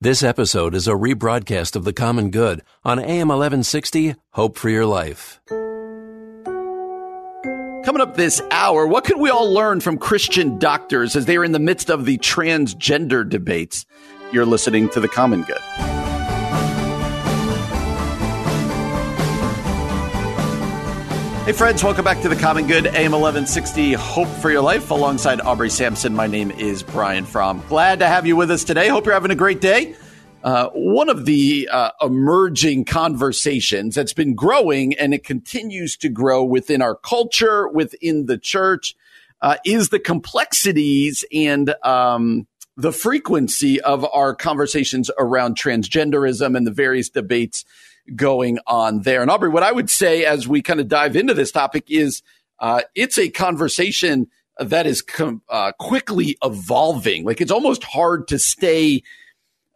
This episode is a rebroadcast of The Common Good on AM 1160, Hope for Your Life. Coming up this hour, what can we all learn from Christian doctors as they are in the midst of the transgender debates? You're listening to The Common Good. Hey, friends, welcome back to The Common Good, AM 1160, Hope for Your Life, alongside Aubrey Sampson. My name is Brian Fromm. Glad to have you with us today. Hope you're having a great day. Uh, one of the uh, emerging conversations that's been growing and it continues to grow within our culture, within the church, uh, is the complexities and um, the frequency of our conversations around transgenderism and the various debates going on there. And Aubrey, what I would say as we kind of dive into this topic is uh, it's a conversation that is com- uh, quickly evolving. Like it's almost hard to stay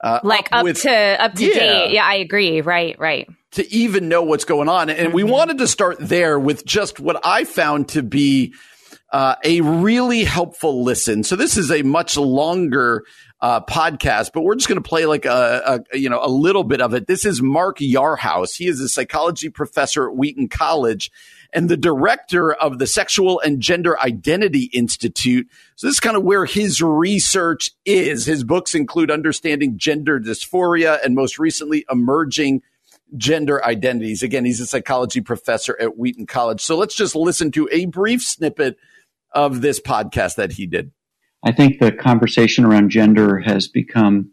uh, like up, up with, to up to yeah, date. Yeah, I agree. Right, right. To even know what's going on, and mm-hmm. we wanted to start there with just what I found to be uh, a really helpful listen. So this is a much longer uh, podcast, but we're just going to play like a, a, you know a little bit of it. This is Mark Yarhouse. He is a psychology professor at Wheaton College and the director of the Sexual and Gender Identity Institute. So this is kind of where his research is. His books include Understanding Gender Dysphoria and most recently Emerging Gender Identities. Again, he's a psychology professor at Wheaton College. So let's just listen to a brief snippet of this podcast that he did. I think the conversation around gender has become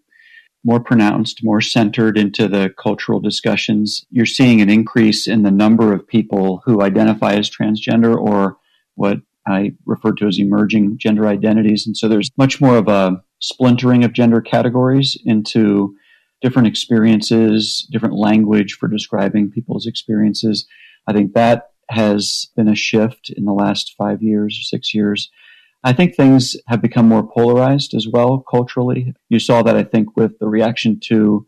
more pronounced, more centered into the cultural discussions. You're seeing an increase in the number of people who identify as transgender or what I refer to as emerging gender identities. And so there's much more of a splintering of gender categories into different experiences, different language for describing people's experiences. I think that has been a shift in the last five years or six years. I think things have become more polarized as well culturally. You saw that, I think, with the reaction to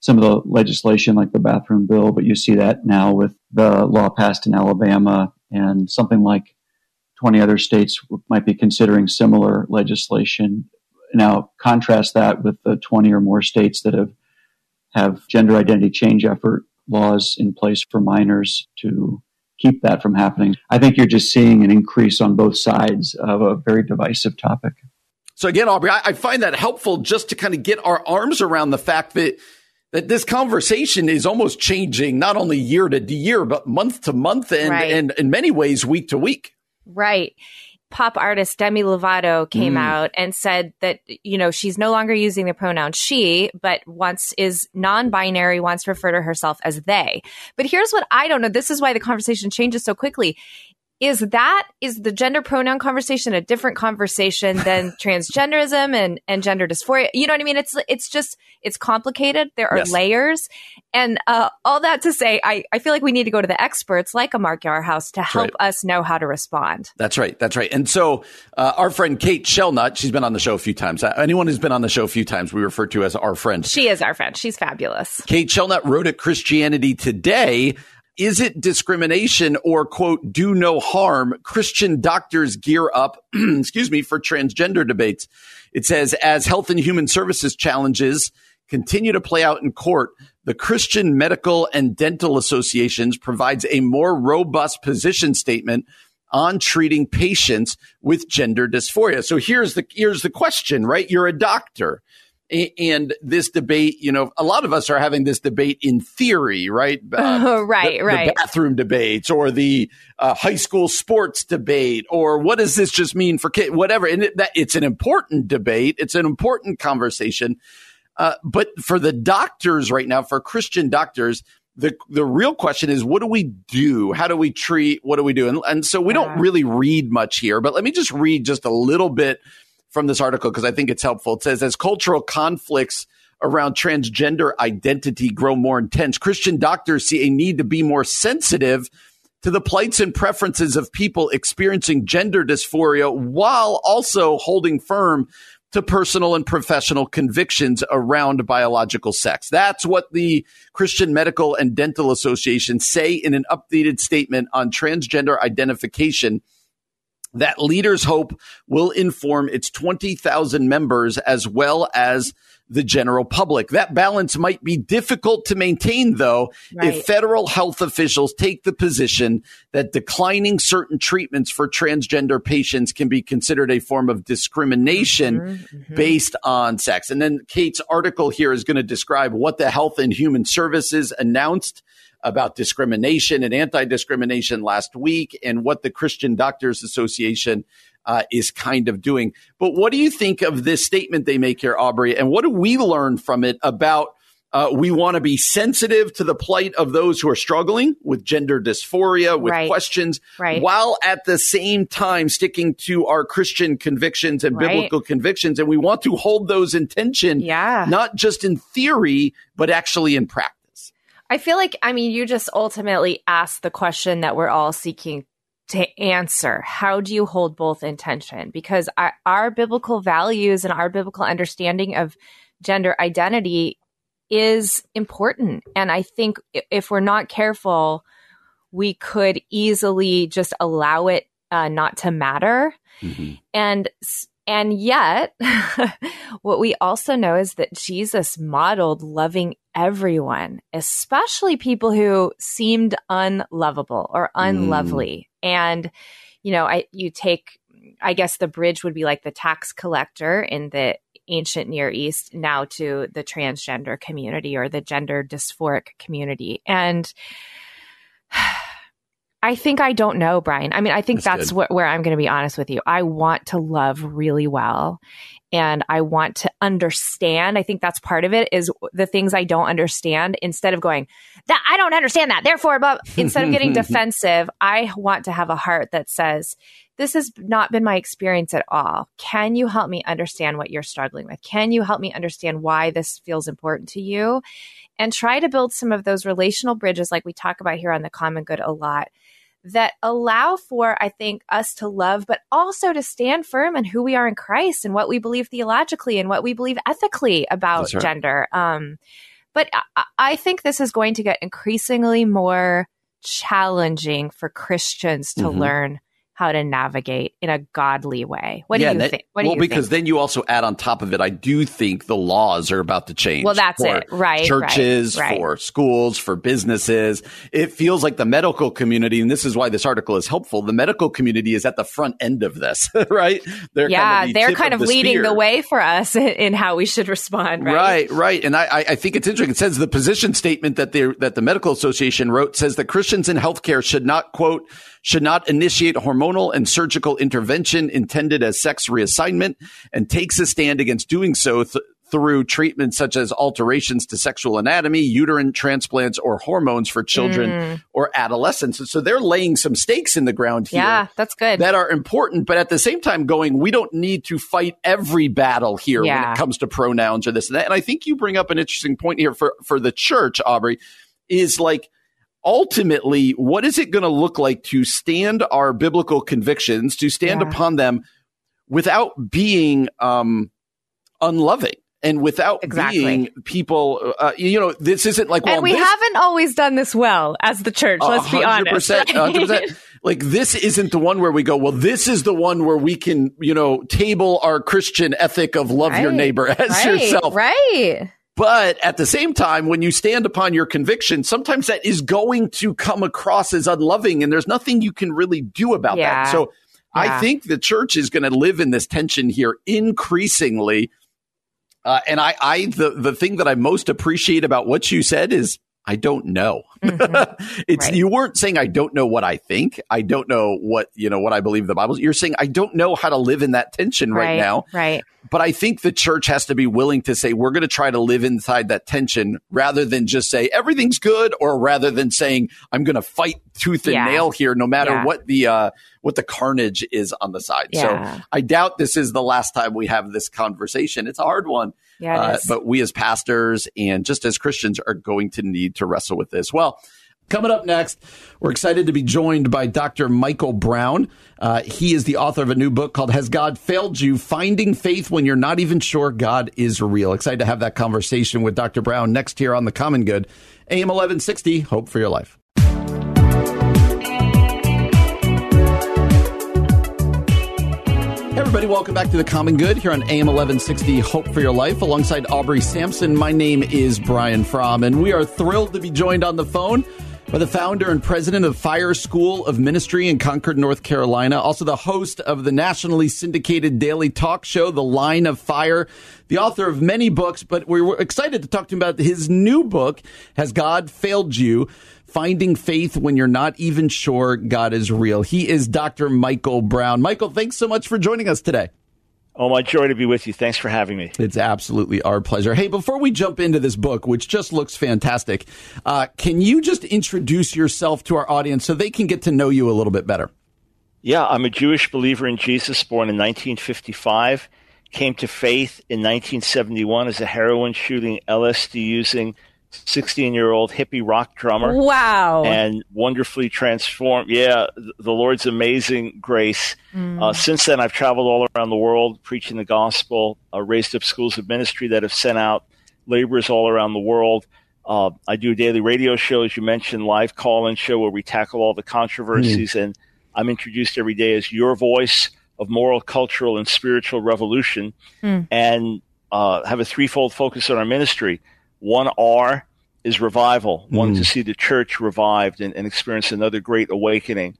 some of the legislation like the bathroom bill, but you see that now with the law passed in Alabama and something like 20 other states might be considering similar legislation. Now, contrast that with the 20 or more states that have, have gender identity change effort laws in place for minors to keep that from happening. I think you're just seeing an increase on both sides of a very divisive topic. So again, Aubrey, I, I find that helpful just to kind of get our arms around the fact that that this conversation is almost changing not only year to year, but month to month and, right. and in many ways week to week. Right pop artist Demi Lovato came mm. out and said that you know she's no longer using the pronoun she, but once is non-binary, wants to refer to herself as they. But here's what I don't know. This is why the conversation changes so quickly is that is the gender pronoun conversation a different conversation than transgenderism and and gender dysphoria? You know what i mean? It's it's just it's complicated. There are yes. layers. And uh, all that to say I, I feel like we need to go to the experts like a mark yarhouse to help right. us know how to respond. That's right. That's right. And so uh, our friend kate shellnutt she's been on the show a few times. Uh, anyone who's been on the show a few times we refer to as our friend. She is our friend. She's fabulous. Kate shellnutt wrote at christianity today is it discrimination or quote do no harm? Christian doctors gear up excuse me for transgender debates. It says as health and human services challenges continue to play out in court the christian medical and dental associations provides a more robust position statement on treating patients with gender dysphoria. So here's the here's the question right? You're a doctor and this debate, you know, a lot of us are having this debate in theory, right? Uh, right, the, right. The bathroom debates or the uh, high school sports debate or what does this just mean for kids, whatever. And it, that, it's an important debate. It's an important conversation. Uh, but for the doctors right now, for Christian doctors, the the real question is what do we do how do we treat what do we do and, and so we don't really read much here but let me just read just a little bit from this article because I think it's helpful. It says as cultural conflicts around transgender identity grow more intense. Christian doctors see a need to be more sensitive to the plights and preferences of people experiencing gender dysphoria while also holding firm to personal and professional convictions around biological sex. That's what the Christian Medical and Dental Association say in an updated statement on transgender identification that leaders hope will inform its 20,000 members as well as the general public. That balance might be difficult to maintain, though, right. if federal health officials take the position that declining certain treatments for transgender patients can be considered a form of discrimination mm-hmm, mm-hmm. based on sex. And then Kate's article here is going to describe what the Health and Human Services announced about discrimination and anti discrimination last week and what the Christian Doctors Association uh, is kind of doing. But what do you think of this statement they make here, Aubrey? And what do we learn from it about? Uh, we want to be sensitive to the plight of those who are struggling with gender dysphoria, with right. questions, right. while at the same time sticking to our Christian convictions and right. biblical convictions. And we want to hold those in tension, yeah. not just in theory, but actually in practice. I feel like, I mean, you just ultimately asked the question that we're all seeking to answer how do you hold both intention? because our, our, biblical values and our biblical understanding of gender identity is important and i think if we're not careful we could easily just allow it uh, not to matter mm-hmm. and and yet what we also know is that jesus modeled loving everyone especially people who seemed unlovable or mm. unlovely mm and, you know, I, you take, I guess the bridge would be like the tax collector in the ancient Near East now to the transgender community or the gender dysphoric community. And I think I don't know, Brian. I mean, I think that's, that's wh- where I'm going to be honest with you. I want to love really well and I want to understand. I think that's part of it is the things I don't understand instead of going, that I don't understand that. Therefore, but instead of getting defensive, I want to have a heart that says, this has not been my experience at all. Can you help me understand what you're struggling with? Can you help me understand why this feels important to you? And try to build some of those relational bridges like we talk about here on the common good a lot that allow for, I think, us to love, but also to stand firm in who we are in Christ and what we believe theologically and what we believe ethically about right. gender. Um, but I, I think this is going to get increasingly more challenging for Christians to mm-hmm. learn how to navigate in a godly way. What yeah, do you that, think? What well, because think? then you also add on top of it, I do think the laws are about to change. Well, that's it, right? Churches, right, right. for schools, for businesses. It feels like the medical community, and this is why this article is helpful. The medical community is at the front end of this, right? They're yeah, kind of the they're kind of, of the leading spear. the way for us in how we should respond. Right, right, right. And I, I think it's interesting. It says the position statement that they that the medical association wrote says that Christians in healthcare should not quote should not initiate hormonal and surgical intervention intended as sex reassignment and takes a stand against doing so th- through treatments such as alterations to sexual anatomy, uterine transplants, or hormones for children mm. or adolescents. so they're laying some stakes in the ground here. Yeah, that's good. That are important, but at the same time, going, we don't need to fight every battle here yeah. when it comes to pronouns or this and that. And I think you bring up an interesting point here for, for the church, Aubrey, is like, ultimately, what is it going to look like to stand our biblical convictions, to stand yeah. upon them without being um, unloving? and without exactly. being people, uh, you know, this isn't like, well, and we this, haven't always done this well as the church. Let's be honest. 100%, like this isn't the one where we go, well, this is the one where we can, you know, table our Christian ethic of love right. your neighbor as right. yourself. Right. But at the same time, when you stand upon your conviction, sometimes that is going to come across as unloving and there's nothing you can really do about yeah. that. So yeah. I think the church is going to live in this tension here increasingly. Uh, and I, I, the, the thing that I most appreciate about what you said is I don't know. Mm-hmm. it's right. you weren't saying I don't know what I think. I don't know what you know what I believe the Bible. You're saying I don't know how to live in that tension right, right now. Right. But I think the church has to be willing to say we're going to try to live inside that tension rather than just say everything's good, or rather than saying I'm going to fight tooth and Yeah. nail here, no matter Yeah. what the uh, what the carnage is on the side. Yeah. So I doubt this is the last time we have this conversation. It's a hard one. Yeah, Uh, but we as pastors and just as Christians are going to need to wrestle with this. Well, coming up next, we're excited to be joined by Dr. Michael Brown. Uh, he is the author of a new book called Has God Failed You? Finding Faith When You're Not Even Sure God is Real. Excited to have that conversation with Dr. Brown next here on The Common Good. AM 1160, Hope for Your Life. Hey everybody, welcome back to the Common Good here on AM 1160 Hope for Your Life alongside Aubrey Sampson. My name is Brian Fromm, and we are thrilled to be joined on the phone by the founder and president of Fire School of Ministry in Concord, North Carolina, also the host of the nationally syndicated daily talk show, The Line of Fire, the author of many books, but we were excited to talk to him about his new book, Has God Failed You? Finding Faith When You're Not Even Sure God is Real. He is Dr. Michael Brown. Michael, thanks so much for joining us today. Oh, my joy to be with you. Thanks for having me. It's absolutely our pleasure. Hey, before we jump into this book, which just looks fantastic, uh, can you just introduce yourself to our audience so they can get to know you a little bit better? Yeah, I'm a Jewish believer in Jesus, born in 1955. Came to faith in 1971 as a heroin shooting, LSD using 16 year old hippie rock drummer. wow. and wonderfully transformed. Yeah, the Lord's amazing grace. Uh, since then, I've traveled all around the world preaching the gospel, uh, raised up schools of ministry that have sent out laborers all around the world. Uh, I do a daily radio show, as you mentioned, live call-in show where we tackle all the controversies, and I'm introduced every day as your voice of moral, cultural, and spiritual revolution, and uh, have a threefold focus on our ministry. One R is revival, one to mm. see the church revived and, and experience another great awakening.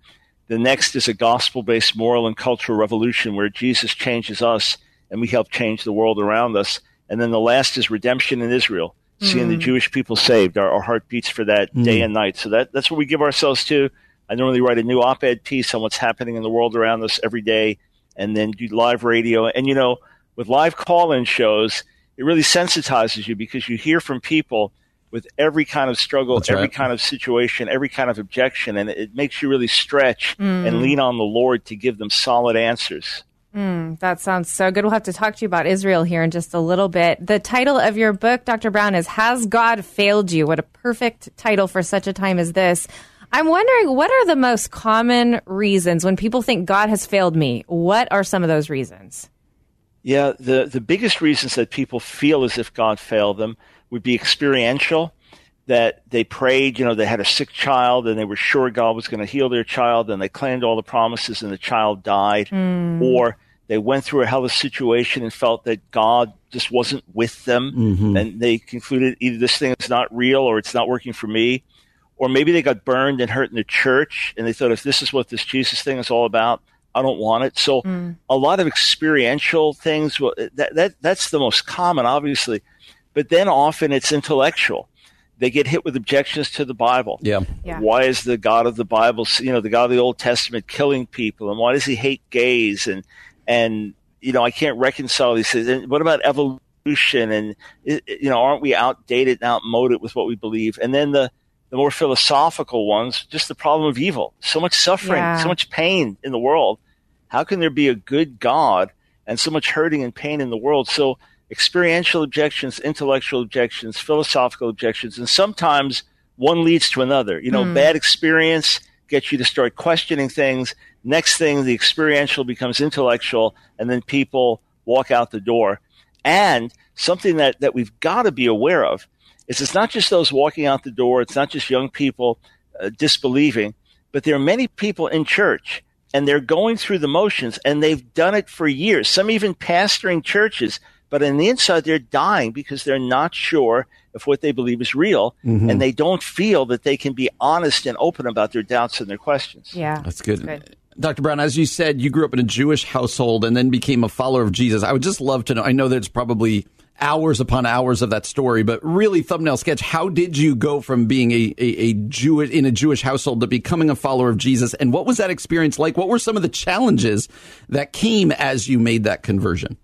The next is a gospel based moral and cultural revolution where Jesus changes us and we help change the world around us. And then the last is redemption in Israel, seeing the mm. Jewish people saved. Our, our heart beats for that mm. day and night. So that, that's what we give ourselves to. I normally write a new op ed piece on what's happening in the world around us every day and then do live radio. And, you know, with live call in shows, it really sensitizes you because you hear from people with every kind of struggle, That's every right. kind of situation, every kind of objection, and it makes you really stretch and mm. lean on the Lord to give them solid answers. Mm, that sounds so good. We'll have to talk to you about Israel here in just a little bit. The title of your book, Dr. Brown, is Has God Failed You? What a perfect title for such a time as this. I'm wondering, what are the most common reasons when people think God has failed me? What are some of those reasons? Yeah, the, the biggest reasons that people feel as if God failed them would be experiential, that they prayed, you know, they had a sick child and they were sure God was going to heal their child and they claimed all the promises and the child died. Mm. Or they went through a hellish situation and felt that God just wasn't with them mm-hmm. and they concluded either this thing is not real or it's not working for me. Or maybe they got burned and hurt in the church and they thought if this is what this Jesus thing is all about, I don't want it. So mm. a lot of experiential things. well, That, that that's the most common, obviously, but then often it's intellectual. They get hit with objections to the Bible. Yeah. Yeah. Why is the God of the Bible, you know, the God of the Old Testament, killing people, and why does He hate gays? And and you know, I can't reconcile these things. And what about evolution? And you know, aren't we outdated and outmoded with what we believe? And then the the more philosophical ones, just the problem of evil. So much suffering, Yeah. so much pain in the world. How can there be a good God and so much hurting and pain in the world? So experiential objections, intellectual objections, philosophical objections, and sometimes one leads to another. You know, bad experience gets you to start questioning things. Next thing, the experiential becomes intellectual, and then people walk out the door. And something that, that we've got to be aware of is it's not just those walking out the door, it's not just young people uh, disbelieving, but there are many people in church and they're going through the motions and they've done it for years. Some even pastoring churches, but on the inside they're dying because they're not sure if what they believe is real mm-hmm. and they don't feel that they can be honest and open about their doubts and their questions. Yeah. That's good. Good. Dr. Brown, as you said, you grew up in a Jewish household and then became a follower of Jesus. I would just love to know. I know there's probably hours upon hours of that story, but really, thumbnail sketch. How did you go from being a a, a Jew in a Jewish household to becoming a follower of Jesus? And what was that experience like? What were some of the challenges that came as you made that conversion?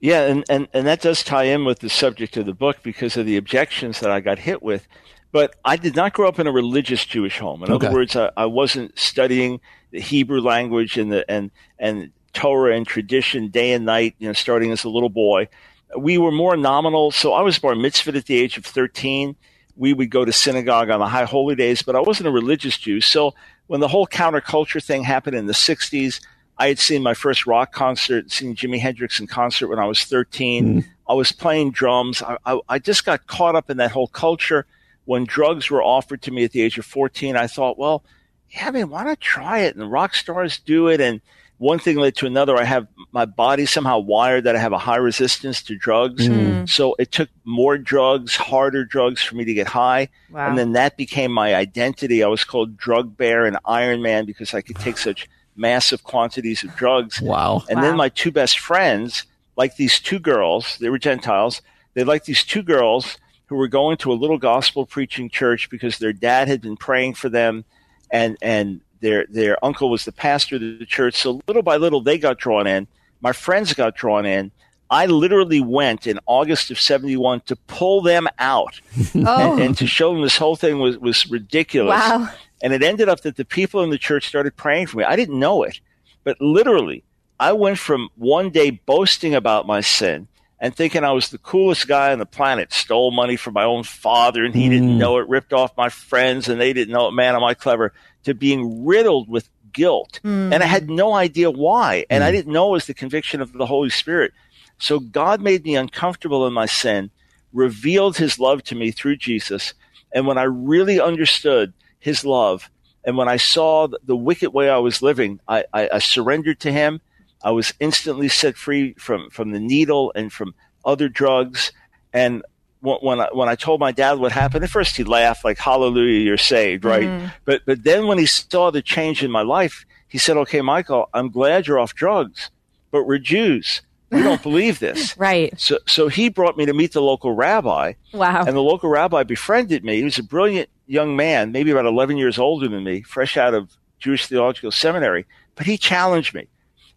Yeah, and, and, and that does tie in with the subject of the book because of the objections that I got hit with. But I did not grow up in a religious Jewish home. In Okay. other words, I, I wasn't studying the Hebrew language and the and and Torah and tradition day and night. You know, starting as a little boy, we were more nominal. So I was bar mitzvah at the age of thirteen. We would go to synagogue on the high holy days, but I wasn't a religious Jew. So when the whole counterculture thing happened in the '60s, I had seen my first rock concert, seen Jimi Hendrix in concert when I was 13. Hmm. I was playing drums. I, I, I just got caught up in that whole culture. When drugs were offered to me at the age of 14, I thought, well, yeah, man, why not try it? And rock stars do it. And one thing led to another. I have my body somehow wired that I have a high resistance to drugs. Hmm. So it took more drugs, harder drugs for me to get high. Wow. And then that became my identity. I was called Drug Bear and Iron Man because I could take such massive quantities of drugs. Wow. And Wow. then my two best friends, like these two girls, they were Gentiles. They liked these two girls who were going to a little gospel preaching church because their dad had been praying for them and, and their, their uncle was the pastor of the church. So little by little, they got drawn in. My friends got drawn in. I literally went in August of 71 to pull them out Oh, and, and to show them this whole thing was, was ridiculous. wow. And it ended up that the people in the church started praying for me. I didn't know it, but literally, I went from one day boasting about my sin and thinking I was the coolest guy on the planet, stole money from my own father and he didn't mm. know it, ripped off my friends and they didn't know it. Man, am I clever? To being riddled with guilt. Hmm. And I had no idea why. And I hmm. didn't know it was the conviction of the Holy Spirit. So God made me uncomfortable in my sin, revealed his love to me through Jesus. And when I really understood his love, and when I saw the- the wicked way I was living, I, I, I surrendered to him. I was instantly set free from, from the needle and from other drugs. And when, when I, when I told my dad what happened, at first he laughed like, hallelujah, you're saved, right? Mm-hmm. But, but then when he saw the change in my life, he said, okay, Michael, I'm glad you're off drugs, but we're Jews. We don't believe this. Right. So, so he brought me to meet the local rabbi, Wow. and the local rabbi befriended me. He was a brilliant young man, maybe about 11 years older than me, fresh out of Jewish Theological Seminary, but he challenged me.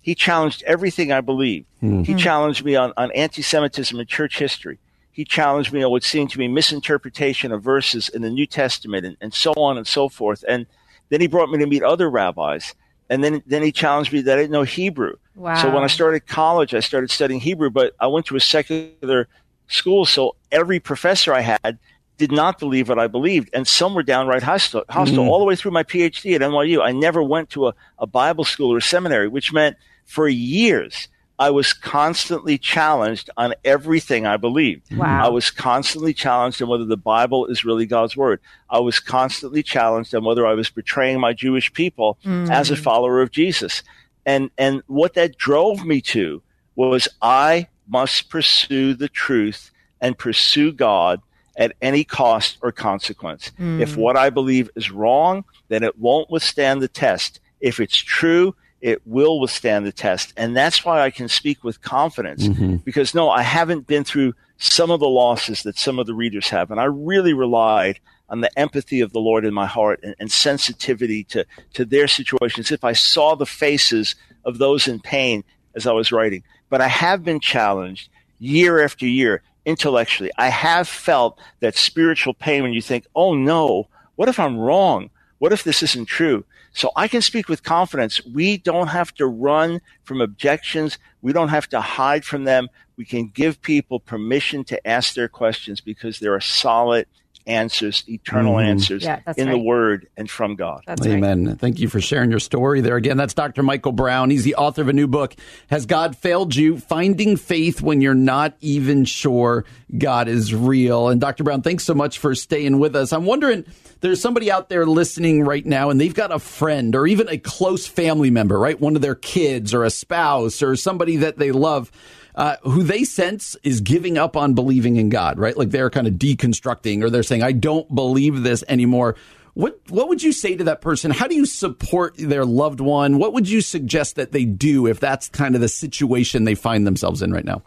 He challenged everything I believed. Hmm. He challenged me on, on anti Semitism and church history. He challenged me on what seemed to be misinterpretation of verses in the New Testament and, and so on and so forth. And then he brought me to meet other rabbis. And then, then he challenged me that I didn't know Hebrew. Wow. So when I started college, I started studying Hebrew, but I went to a secular school. So every professor I had did not believe what I believed. And some were downright hostile, hostile mm. all the way through my PhD at NYU. I never went to a, a Bible school or a seminary, which meant for years, I was constantly challenged on everything I believed. Wow. I was constantly challenged on whether the Bible is really God's word. I was constantly challenged on whether I was betraying my Jewish people mm. as a follower of Jesus. And and what that drove me to was I must pursue the truth and pursue God at any cost or consequence. If mm. what I believe is wrong, then it won't withstand the test. If it's true, it will withstand the test. And that's why I can speak with confidence mm-hmm. because no, I haven't been through some of the losses that some of the readers have. And I really relied on the empathy of the Lord in my heart and, and sensitivity to, to their situations. If I saw the faces of those in pain as I was writing, but I have been challenged year after year intellectually. I have felt that spiritual pain when you think, oh no, what if I'm wrong? What if this isn't true? So I can speak with confidence. We don't have to run from objections. We don't have to hide from them. We can give people permission to ask their questions because they're a solid answers, eternal mm-hmm. answers Yeah, that's in the word and from God. That's right. Amen. Thank you for sharing your story there. Again, that's Dr. Michael Brown. He's the author of a new book, Has God Failed You? Finding Faith When You're Not Even Sure God is Real. And Dr. Brown, thanks so much for staying with us. I'm wondering, there's somebody out there listening right now and they've got a friend or even a close family member, right? One of their kids or a spouse or somebody that they love. Uh, who they sense is giving up on believing in God, right? Like they're kind of deconstructing or they're saying, I don't believe this anymore. What what would you say to that person? How do you support their loved one? What would you suggest that they do if that's kind of the situation they find themselves in right now?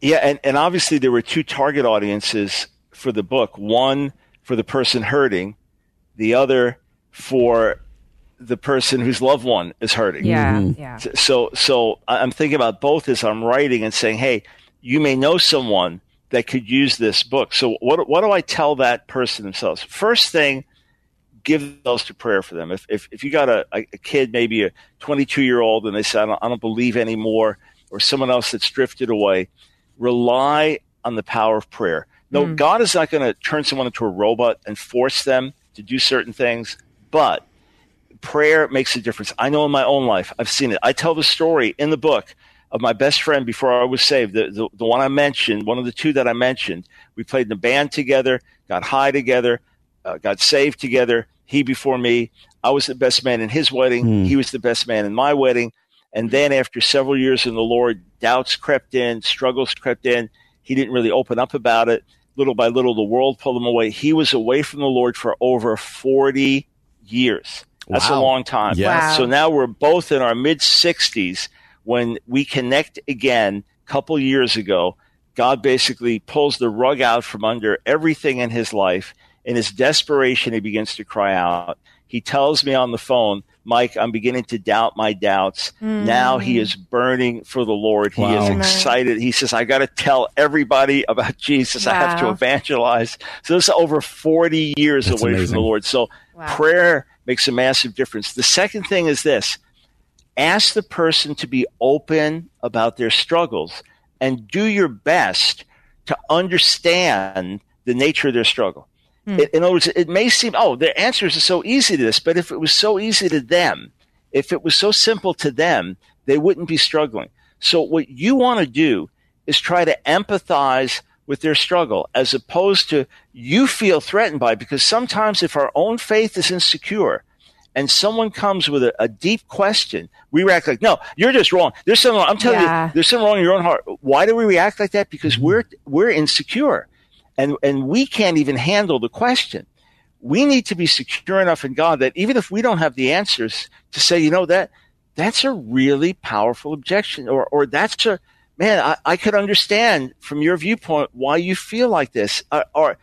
Yeah, and, and obviously there were two target audiences for the book. One for the person hurting, the other for the person whose loved one is hurting. Yeah. Yeah. So so I- I'm thinking about both as I'm writing and saying, hey, you may know someone that could use this book. So what what do I tell that person themselves? First thing, give those to prayer for them. If if, if you got a, a kid, maybe a 22 year old, and they say I don't, I don't believe anymore, or someone else that's drifted away, rely on the power of prayer. No, mm. God is not going to turn someone into a robot and force them to do certain things, but prayer makes a difference. I know in my own life, I've seen it. I tell the story in the book of my best friend before I was saved, the, the, the one I mentioned, one of the two that I mentioned. We played in the band together, got high together, uh, got saved together. He before me. I was the best man in his wedding. Mm. He was the best man in my wedding. And then after several years in the Lord, doubts crept in, struggles crept in. He didn't really open up about it. Little by little, the world pulled him away. He was away from the Lord for over 40 years. That's wow. a long time. Yes. Wow. So now we're both in our mid 60s when we connect again a couple years ago. God basically pulls the rug out from under everything in his life. In his desperation, he begins to cry out. He tells me on the phone, Mike, I'm beginning to doubt my doubts. Mm. Now he is burning for the Lord. He is excited. He says, I got to tell everybody about Jesus. Wow. I have to evangelize. So this is over 40 years That's away amazing. from the Lord. So wow. prayer makes a massive difference. The second thing is this ask the person to be open about their struggles and do your best to understand the nature of their struggle. Hmm. It, in other words, it may seem, oh, their answers are so easy to this, but if it was so easy to them, if it was so simple to them, they wouldn't be struggling. So what you want to do is try to empathize with their struggle as opposed to you feel threatened by it. Because sometimes if our own faith is insecure and someone comes with a, a deep question, we react like, no, you're just wrong. There's something wrong. I'm telling yeah. you, there's something wrong in your own heart. Why do we react like that? Because mm-hmm. we're, we're insecure and, and we can't even handle the question. We need to be secure enough in God that even if we don't have the answers to say, you know, that, that's a really powerful objection or, or that's a, man, I, I could understand from your viewpoint why you feel like this. Uh, or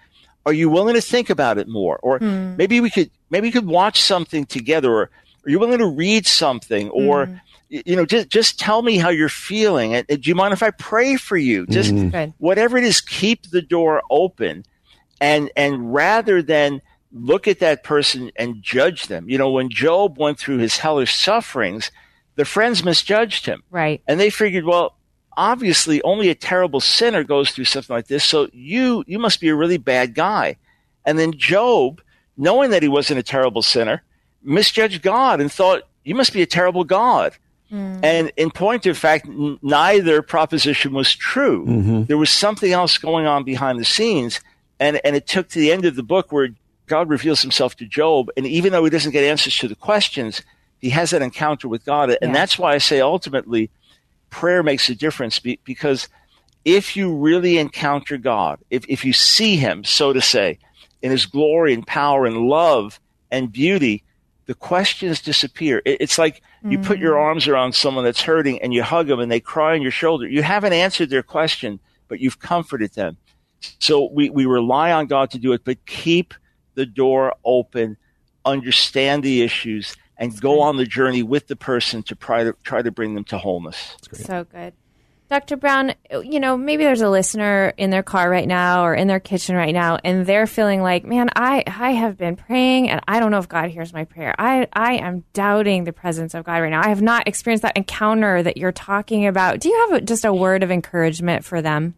are you willing to think about it more? Or mm. maybe we could maybe we could watch something together. Or are you willing to read something? Or mm. you know, just just tell me how you're feeling. And, do you mind if I pray for you? Just mm. whatever it is, keep the door open. And and rather than look at that person and judge them. You know, when Job went through his hellish sufferings, the friends misjudged him. Right. And they figured, well, obviously only a terrible sinner goes through something like this. So you, you must be a really bad guy. And then Job, knowing that he wasn't a terrible sinner, misjudged God and thought, you must be a terrible God. Mm. And in point of fact, n- neither proposition was true. Mm-hmm. There was something else going on behind the scenes. And, and it took to the end of the book where God reveals himself to Job. And even though he doesn't get answers to the questions, he has that encounter with God. And yeah. that's why I say ultimately, prayer makes a difference because if you really encounter God, if, if you see Him, so to say, in His glory and power and love and beauty, the questions disappear. It, it's like you put your mm. arms around someone that's hurting and you hug them and they cry on your shoulder. You haven't answered their question, but you've comforted them. So we, we rely on God to do it, but keep the door open, understand the issues, and go on the journey with the person to try to try to bring them to wholeness. So good. Dr. Brown, you know, maybe there's a listener in their car right now or in their kitchen right now and they're feeling like, man, I, I have been praying and I don't know if God hears my prayer. I, I am doubting the presence of God right now. I have not experienced that encounter that you're talking about. Do you have a, just a word of encouragement for them?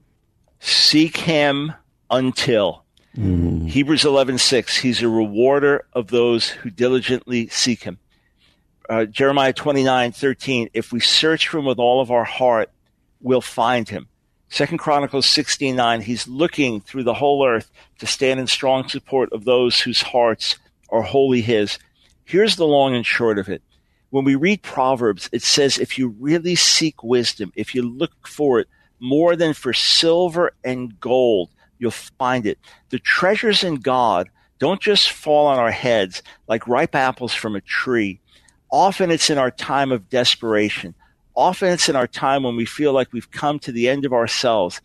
Seek him until. Mm. Hebrews 11:6 He's a rewarder of those who diligently seek him uh, Jeremiah 29, 13, if we search for him with all of our heart, we'll find him. Second Chronicles 16, 9, he's looking through the whole earth to stand in strong support of those whose hearts are wholly his. Here's the long and short of it. When we read Proverbs, it says if you really seek wisdom, if you look for it more than for silver and gold, you'll find it. The treasures in God don't just fall on our heads like ripe apples from a tree. Often it's in our time of desperation. Often it's in our time when we feel like we've come to the end of ourselves.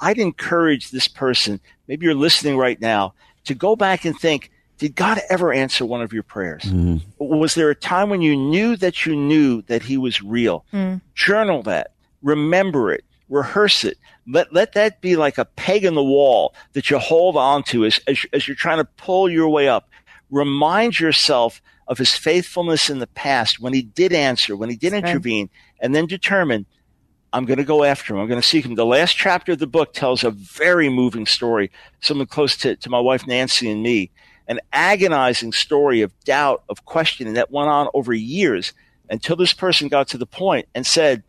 I'd encourage this person, maybe you're listening right now, to go back and think, did God ever answer one of your prayers? Mm. Was there a time when you knew that you knew that He was real? Mm. Journal that. Remember it. rehearse it. Let, let that be like a peg in the wall that you hold on to as, as, as you're trying to pull your way up. Remind yourself of his faithfulness in the past when he did answer, when he did intervene, and then determine, I'm going to go after him. I'm going to seek him. The last chapter of the book tells a very moving story, someone close to, to my wife Nancy and me, an agonizing story of doubt, of questioning that went on over years until this person got to the point and said,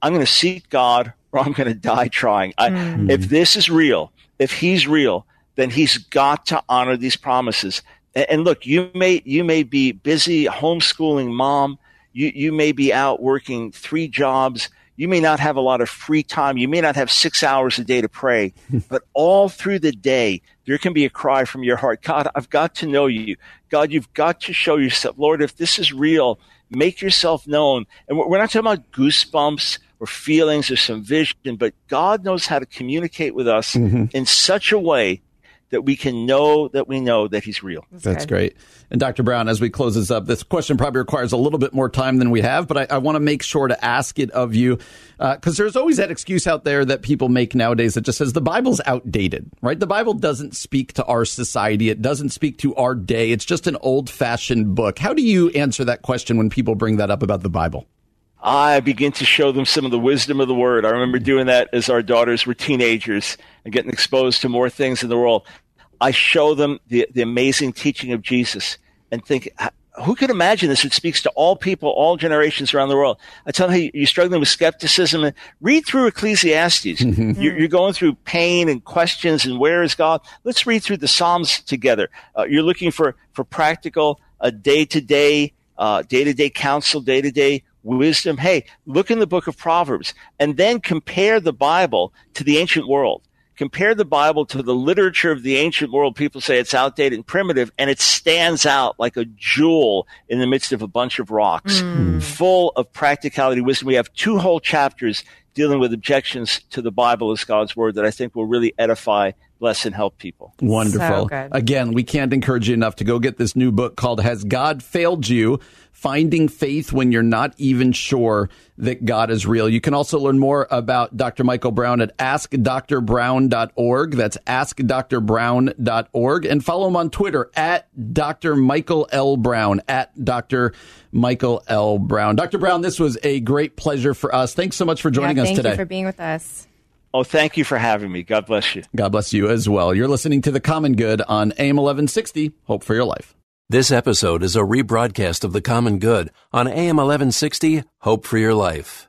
I'm going to seek God or I'm going to die trying. I, mm. If this is real, if he's real, then he's got to honor these promises. And, look, you may, you may be busy homeschooling mom. You, you may be out working three jobs. You may not have a lot of free time. You may not have six hours a day to pray, but all through the day, there can be a cry from your heart. God, I've got to know you. God, you've got to show yourself. Lord, if this is real, make yourself known. And we're not talking about goosebumps or feelings or some vision, but God knows how to communicate with us mm-hmm. in such a way that we can know that we know that he's real. That's, That's great. And Dr. Brown, as we close this up, this question probably requires a little bit more time than we have, but I, I want to make sure to ask it of you because uh, there's always that excuse out there that people make nowadays that just says the Bible's outdated, right? The Bible doesn't speak to our society. It doesn't speak to our day. It's just an old fashioned book. How do you answer that question when people bring that up about the Bible? I begin to show them some of the wisdom of the word. I remember doing that as our daughters were teenagers and getting exposed to more things in the world. I show them the, the amazing teaching of Jesus and think, who could imagine this? It speaks to all people, all generations around the world. I tell them, hey, you're struggling with skepticism. Read through Ecclesiastes. You're, you're, going through pain and questions and where is God? Let's read through the Psalms together. Uh, you're looking for, for practical, a day to day, day to day counsel, day to day wisdom. Hey, look in the book of Proverbs and then compare the Bible to the ancient world. Compare the Bible to the literature of the ancient world. People say it's outdated and primitive, and it stands out like a jewel in the midst of a bunch of rocks, mm. full of practicality, wisdom. We have two whole chapters dealing with objections to the Bible as God's word that I think will really edify, bless, and help people. Wonderful. So Again, we can't encourage you enough to go get this new book called Has God Failed You? Finding faith when you're not even sure that God is real. You can also learn more about Dr. Michael Brown at askdrbrown.org. That's askdrbrown.org. And follow him on Twitter at Dr. Michael L. Brown, at Dr. Michael L. Brown. Dr. Brown, this was a great pleasure for us. Thanks so much for joining yeah, us today. Thank you for being with us. Oh, thank you for having me. God bless you. God bless you as well. You're listening to The Common Good on AM 1160. Hope for your life. This episode is a rebroadcast of The Common Good on AM 1160 Hope for Your Life.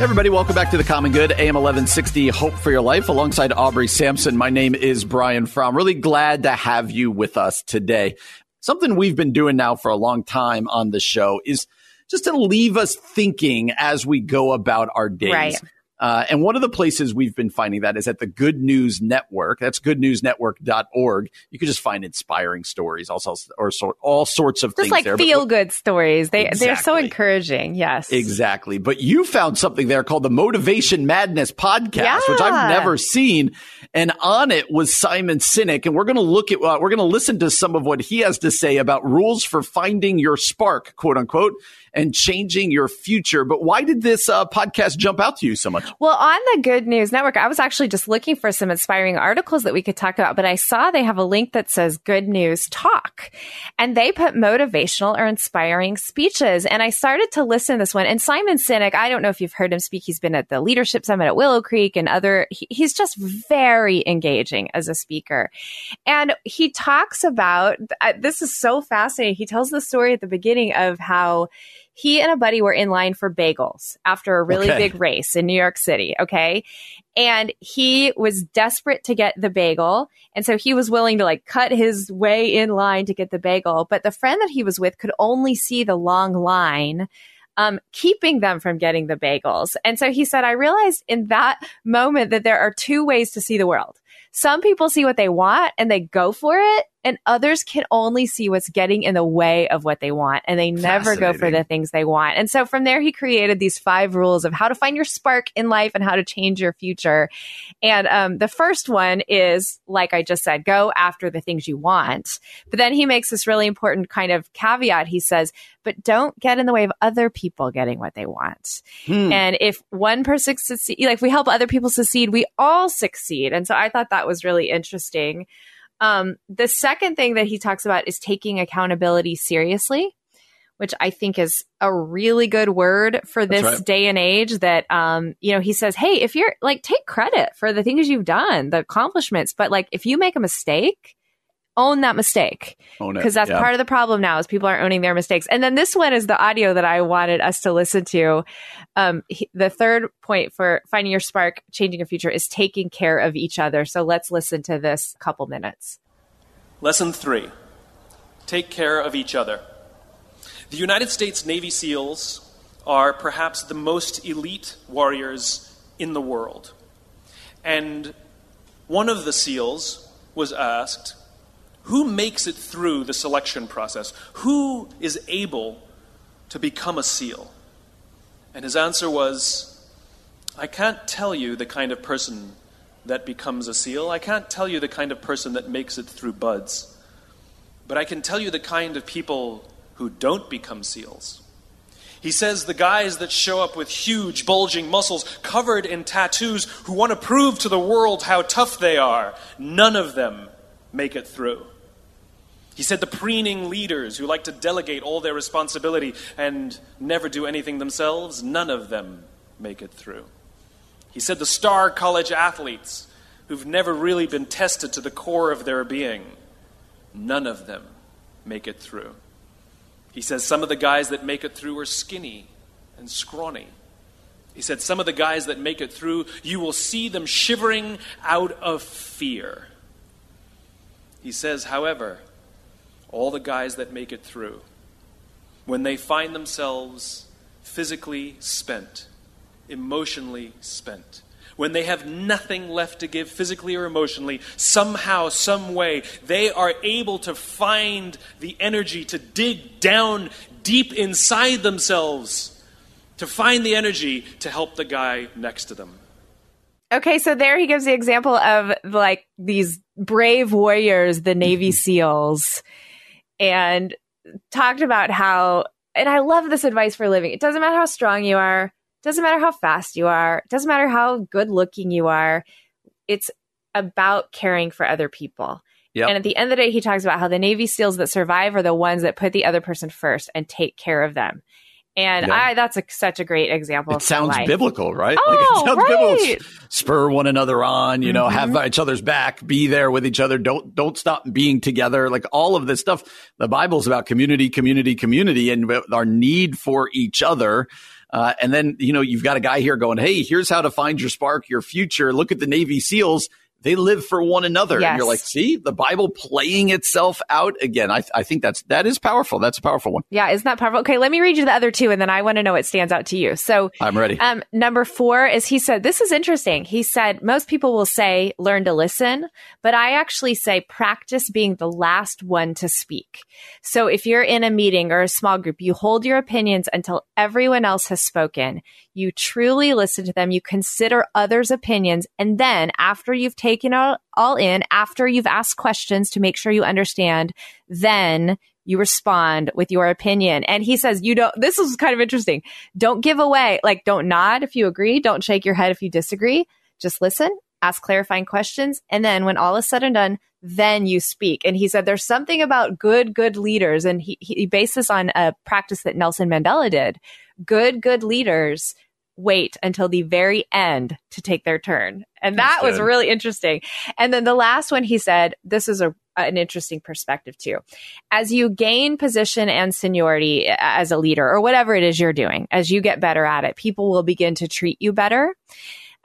everybody, welcome back to The Common Good, AM 1160 Hope for Your Life, alongside Aubrey Sampson. My name is Brian Fromm. Really glad to have you with us today. Something we've been doing now for a long time on the show is just to leave us thinking as we go about our days. Right. Uh, and one of the places we've been finding that is at the Good News Network. That's goodnewsnetwork.org. You can just find inspiring stories, also, or so, all sorts of just things. Just like there. feel good stories. They, exactly. they're so encouraging. Yes. Exactly. But you found something there called the Motivation Madness podcast, yeah. which I've never seen. And on it was Simon Sinek. And we're going to look at, uh, we're going to listen to some of what he has to say about rules for finding your spark, quote unquote and changing your future. But why did this uh, podcast jump out to you so much? Well, on the Good News Network, I was actually just looking for some inspiring articles that we could talk about, but I saw they have a link that says Good News Talk, and they put motivational or inspiring speeches. And I started to listen to this one. And Simon Sinek, I don't know if you've heard him speak. He's been at the Leadership Summit at Willow Creek and other. He, he's just very engaging as a speaker, and he talks about uh, this is so fascinating. He tells the story at the beginning of how he and a buddy were in line for bagels after a really okay. big race in New York City. Okay. And he was desperate to get the bagel. And so he was willing to like cut his way in line to get the bagel. But the friend that he was with could only see the long line. Um, keeping them from getting the bagels. And so he said, I realized in that moment that there are two ways to see the world. Some people see what they want and they go for it and others can only see what's getting in the way of what they want and they never go for the things they want. And so from there, he created these five rules of how to find your spark in life and how to change your future. And um, the first one is, like I just said, go after the things you want. But then he makes this really important kind of caveat. He says, but don't get in the way of other people getting what they want. Hmm. And if one person succeeds, like if we help other people succeed, we all succeed. And so I thought that was really interesting. Um, the second thing that he talks about is taking accountability seriously, which I think is a really good word for this right. day and age. That, um, you know, he says, hey, if you're like, take credit for the things you've done, the accomplishments, but like, if you make a mistake, own that mistake. Because that's yeah. part of the problem now is people aren't owning their mistakes. And then this one is the audio that i wanted us to listen to. Um, he, the third point for finding your spark changing your future is taking care of each other. So let's listen to this couple minutes. Lesson three take care of each other. The united states navy seals are perhaps the most elite warriors in the world. And one of the seals was asked who makes it through the selection process? Who is able to become a SEAL? And his answer was, I can't tell you the kind of person that becomes a SEAL. I can't tell you the kind of person that makes it through BUD/S. But I can tell you the kind of people who don't become SEALs. He says the guys that show up with huge, bulging muscles covered in tattoos who want to prove to the world how tough they are, none of them make it through. He said the preening leaders who like to delegate all their responsibility and never do anything themselves, none of them make it through. He said the star college athletes who've never really been tested to the core of their being, none of them make it through. He says some of the guys that make it through are skinny and scrawny. He said some of the guys that make it through, you will see them shivering out of fear. He says, however, all the guys that make it through, when they find themselves physically spent, emotionally spent, when they have nothing left to give physically or emotionally, somehow, some way, they are able to find the energy to dig down deep inside themselves, to find the energy to help the guy next to them. Okay, so there he gives the example of like these brave warriors, the mm-hmm. Navy SEALs, and talked about how, and I love this advice for living. It doesn't matter how strong you are, it doesn't matter how fast you are, it doesn't matter how good looking you are. It's about caring for other people. Yep. And at the end of the day, he talks about how the Navy SEALs that survive are the ones that put the other person first and take care of them. And yeah. I, that's a, such a great example. It sounds life. biblical, right? Oh, like it sounds right. biblical. Spur one another on, you know, mm-hmm. have each other's back, be there with each other. Don't, don't stop being together. Like all of this stuff. The Bible's about community, community, community and our need for each other. Uh, and then, you know, you've got a guy here going, Hey, here's how to find your spark, your future. Look at the Navy SEAls they live for one another. Yes. And you're like, see, the Bible playing itself out again. I, I think that's, that is powerful. That's a powerful one. Yeah. Isn't that powerful? Okay. Let me read you the other two and then I want to know what stands out to you. So I'm ready. Um, number four is he said, this is interesting. He said, most people will say, learn to listen, but I actually say practice being the last one to speak. So if you're in a meeting or a small group, you hold your opinions until everyone else has spoken. You truly listen to them. You consider others' opinions. And then after you've taken it all in, after you've asked questions to make sure you understand, then you respond with your opinion. And he says, you don't, this is kind of interesting. Don't give away, like, don't nod if you agree. Don't shake your head if you disagree. Just listen, ask clarifying questions. And then when all is said and done, then you speak. And he said, there's something about good, good leaders. And he, he based this on a practice that Nelson Mandela did, good, good leaders wait until the very end to take their turn. And that was really interesting. And then the last one he said, this is a an interesting perspective too. As you gain position and seniority as a leader or whatever it is you're doing, as you get better at it, people will begin to treat you better.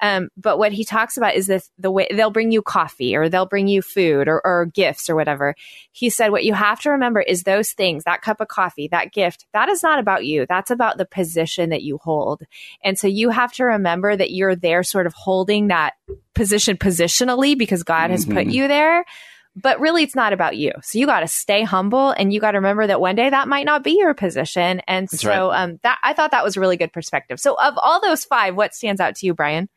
Um, but what he talks about is this the way they'll bring you coffee or they'll bring you food or, or gifts or whatever. He said, what you have to remember is those things, that cup of coffee, that gift, that is not about you. That's about the position that you hold. And so you have to remember that you're there sort of holding that position positionally because God has mm-hmm. put you there but really it's not about you. So you got to stay humble and you got to remember that one day that might not be your position. And That's so right. um, that I thought that was a really good perspective. So of all those five, what stands out to you, Brian?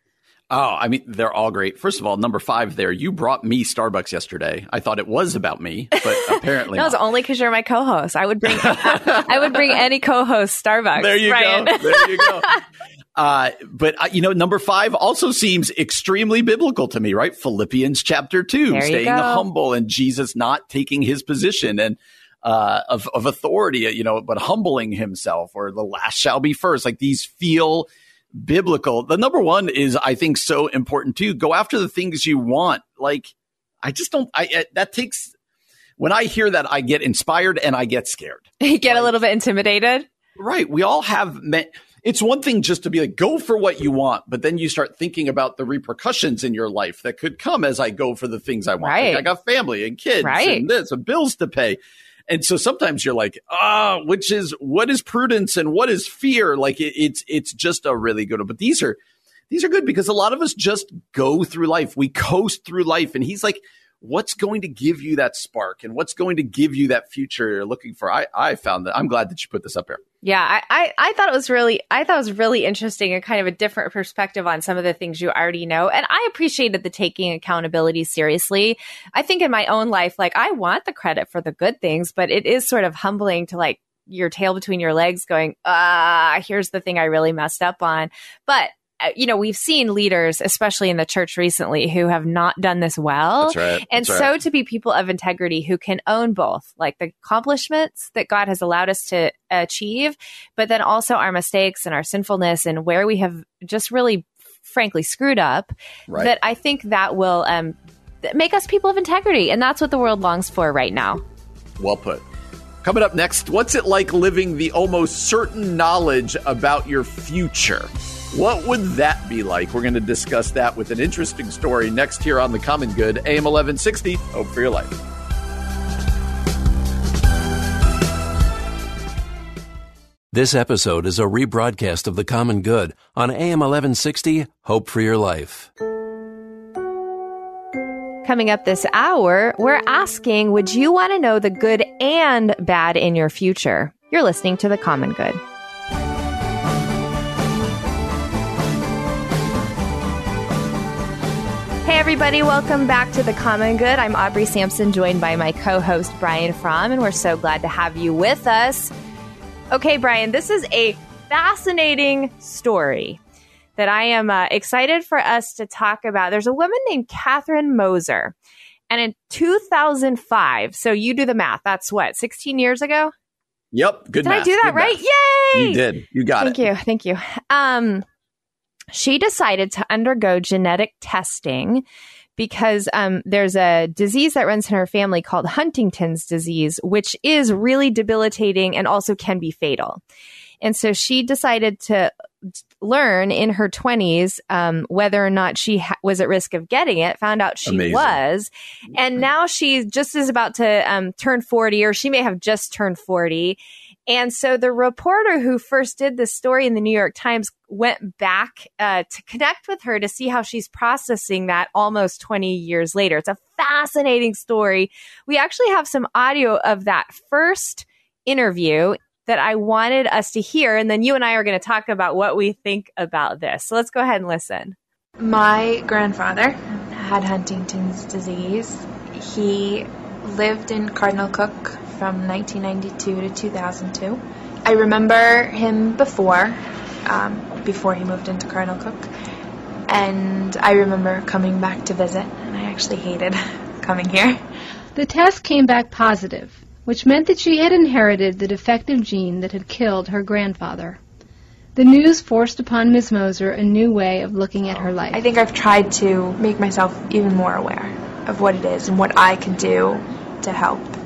Oh, I mean, they're all great. First of all, number five there, you brought me Starbucks yesterday. I thought it was about me, but apparently That was not. only because you're my co-host. I would bring I would bring any co-host Starbucks. There you Brian. go. There you go. Uh, but uh, you know, number five also seems extremely biblical to me, right? Philippians chapter two, staying go. humble and Jesus not taking his position and uh, of of authority, you know, but humbling himself, or the last shall be first. Like these feel biblical. The number one is, I think, so important too. Go after the things you want. Like, I just don't. I uh, that takes. When I hear that, I get inspired and I get scared. you get a little bit intimidated. Right. We all have met. It's one thing just to be like, go for what you want, but then you start thinking about the repercussions in your life that could come as I go for the things I want. Like, I got family and kids Right. and this and bills to pay. And so sometimes you're like, ah, which is what is prudence and what is fear? Like it, it's it's just a really good one. But these are these are good because a lot of us just go through life. We coast through life. And he's like, what's going to give you that spark and what's going to give you that future you're looking for? I, I found that I'm glad that you put this up here. Yeah, I, I, I thought it was really I thought it was really interesting and kind of a different perspective on some of the things you already know. And I appreciated the taking accountability seriously. I think in my own life, like I want the credit for the good things, but it is sort of humbling to like your tail between your legs going, ah, here's the thing I really messed up on. But you know, we've seen leaders, especially in the church recently, who have not done this well. That's right. And That's so right. to be people of integrity who can own both, like the accomplishments that God has allowed us to achieve, but then also our mistakes and our sinfulness and where we have just really, frankly, screwed up, Right. that I think that will um, make us people of integrity. And that's what the world longs for right now. Well put. Coming up next, what's it like living the almost certain knowledge about your future? What would that be like? We're going to discuss that with an interesting story next here on The Common Good, AM 1160. Hope for your life. This episode is a rebroadcast of The Common Good on AM 1160 Hope for Your Life. Coming up this hour, we're asking Would you want to know the good and bad in your future? You're listening to The Common Good. Hey, everybody, welcome back to The Common Good. I'm Aubrey Sampson, joined by my co host, Brian Fromm, and we're so glad to have you with us. Okay, Brian, this is a fascinating story that I am uh, excited for us to talk about. There's a woman named Katharine Moser. And in 2005, so you do the math, that's what, 16 years ago? Yep. Good Did I do that right? math. Yay! You did. You got Thank it. Thank you. Thank you. Um, she decided to undergo genetic testing because um, there's a disease that runs in her family called Huntington's disease, which is really debilitating and also can be fatal. And so she decided to learn in her 20s um, whether or not she ha- was at risk of getting it, found out she Amazing. was. And now she just is about to um, turn 40, or she may have just turned 40. And so the reporter who first did this story in the New York Times went back uh, to connect with her to see how she's processing that almost 20 years later. It's a fascinating story. We actually have some audio of that first interview that I wanted us to hear. And then you and I are going to talk about what we think about this. So let's go ahead and listen. My grandfather had Huntington's disease. He lived in Cardinal Cooke from 1992 to 2002. I remember him before, um, before he moved into Cardinal Cooke, and I remember coming back to visit, and I actually hated coming here. The test came back positive, which meant that she had inherited the defective gene that had killed her grandfather. The news forced upon Ms. Moser a new way of looking at her life. I think I've tried to make myself even more aware of what it is and what I can do to help.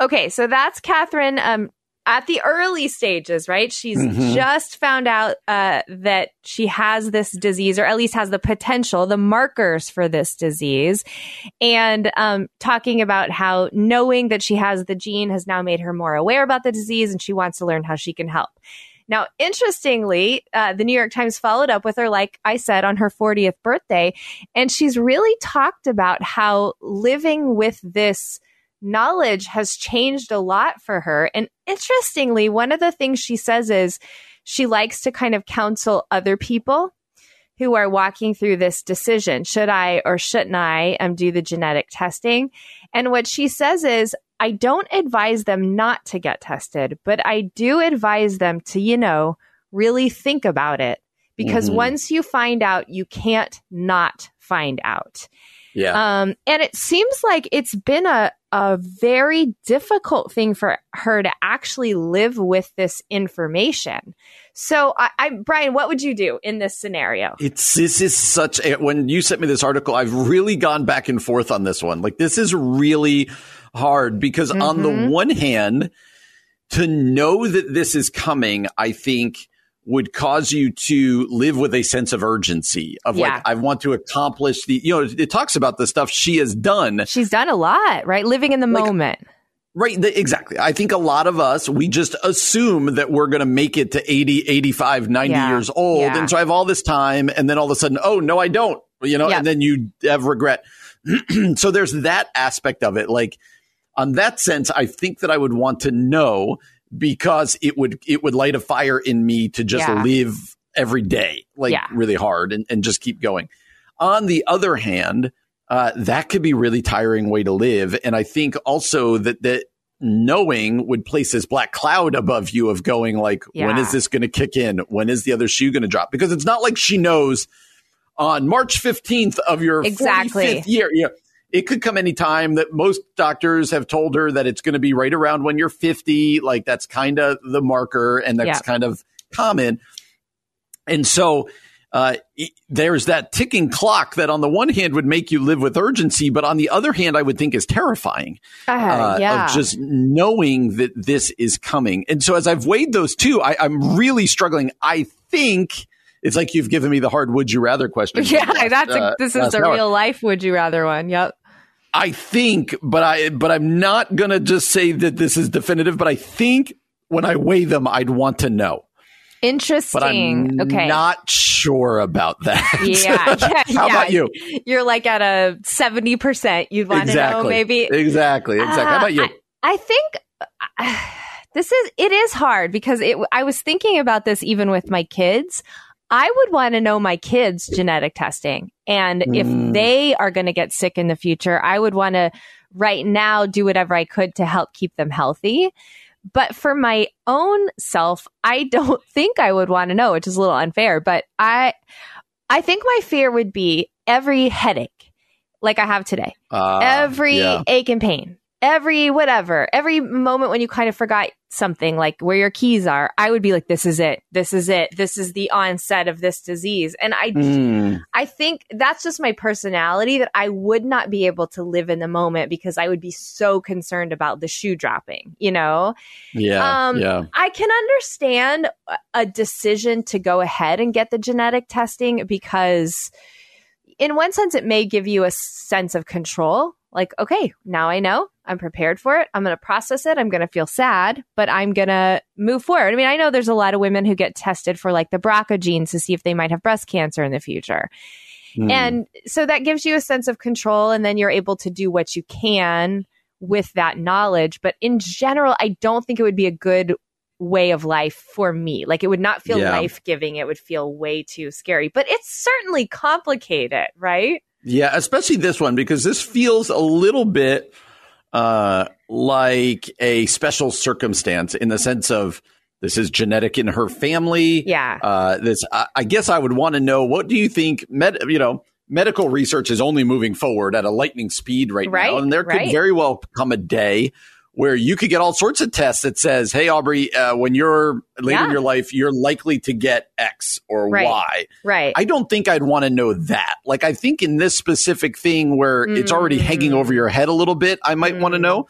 Okay, so that's Katharine um, at the early stages, right? She's Mhm. just found out uh, that she has this disease, or at least has the potential, the markers for this disease, and um, talking about how knowing that she has the gene has now made her more aware about the disease and she wants to learn how she can help. Now, interestingly, uh, the New York Times followed up with her, like I said, on her 40th birthday. And she's really talked about how living with this knowledge has changed a lot for her. And interestingly, one of the things she says is she likes to kind of counsel other people who are walking through this decision. Should I or shouldn't I um, do the genetic testing? And what she says is, I don't advise them not to get tested, but I do advise them to, you know, really think about it because mm-hmm. once you find out, you can't not find out. Yeah. Um, and it seems like it's been a, a very difficult thing for her to actually live with this information. So, I, I, Brian, what would you do in this scenario? It's this is such a, when you sent me this article, I've really gone back and forth on this one. Like this is really hard because mm-hmm. on the mm-hmm. one hand, to know that this is coming, I think would cause you to live with a sense of urgency of yeah. like I want to accomplish the you know it talks about the stuff she has done. She's done a lot, right? Living in the like, moment. Right, the, exactly. I think a lot of us we just assume that we're going to make it to 80, 85, 90 yeah. years old yeah. and so I have all this time and then all of a sudden, oh, no I don't. You know, and then you have regret. so there's that aspect of it like on that sense, I think that I would want to know because it would it would light a fire in me to just yeah. live every day like yeah. really hard and, and just keep going. On the other hand, uh, that could be really tiring way to live, and I think also that that knowing would place this black cloud above you of going like, yeah. when is this going to kick in? When is the other shoe going to drop? Because it's not like she knows on March 15th of your exactly. 45th year. You know, it could come anytime that most doctors have told her that it's going to be right around when you're 50 like that's kind of the marker and that's yeah. kind of common and so uh, there's that ticking clock that on the one hand would make you live with urgency but on the other hand i would think is terrifying uh, uh, yeah. of just knowing that this is coming and so as i've weighed those two I, i'm really struggling i think it's like you've given me the hard would you rather question. Yeah, that's a, uh, this is a real life would you rather one. Yep. I think, but I, but I'm not going to just say that this is definitive, but I think when I weigh them, I'd want to know. Interesting. But I'm okay. not sure about that. Yeah. yeah How yeah. about you? You're like at a 70%. You'd want exactly. to know maybe. Exactly. Exactly. Uh, How about you? I, I think uh, this is, it is hard because it, I was thinking about this even with my kids. I would want to know my kids' genetic testing. And mm. if they are going to get sick in the future, I would want to right now do whatever I could to help keep them healthy. But for my own self, I don't think I would want to know, which is a little unfair, but I I think my fear would be every headache like I have today. Uh, every yeah. ache and pain every whatever, every moment when you kind of forgot something like where your keys are, I would be like, this is it. This is it. This is the onset of this disease. And I, mm. I think that's just my personality that I would not be able to live in the moment because I would be so concerned about the shoe dropping, you know? Yeah. Um, yeah. I can understand a decision to go ahead and get the genetic testing because in one sense, it may give you a sense of control. Like, okay, now I know I'm prepared for it. I'm going to process it. I'm going to feel sad, but I'm going to move forward. I mean, I know there's a lot of women who get tested for like the BRCA genes to see if they might have breast cancer in the future. Mm. And so that gives you a sense of control, and then you're able to do what you can with that knowledge. But in general, I don't think it would be a good way of life for me. Like it would not feel yeah. life giving. It would feel way too scary, but it's certainly complicated, right? Yeah, especially this one because this feels a little bit uh, like a special circumstance in the sense of this is genetic in her family. Yeah. Uh, this, I, I guess I would want to know what do you think, med, you know, medical research is only moving forward at a lightning speed right, right now. And there right. could very well come a day where you could get all sorts of tests that says, "Hey, Aubrey, uh, when you're later yeah. in your life, you're likely to get X or right. Y." Right. I don't think I'd want to know that. Like, I think in this specific thing where mm. it's already hanging over your head a little bit, I might mm. want to know.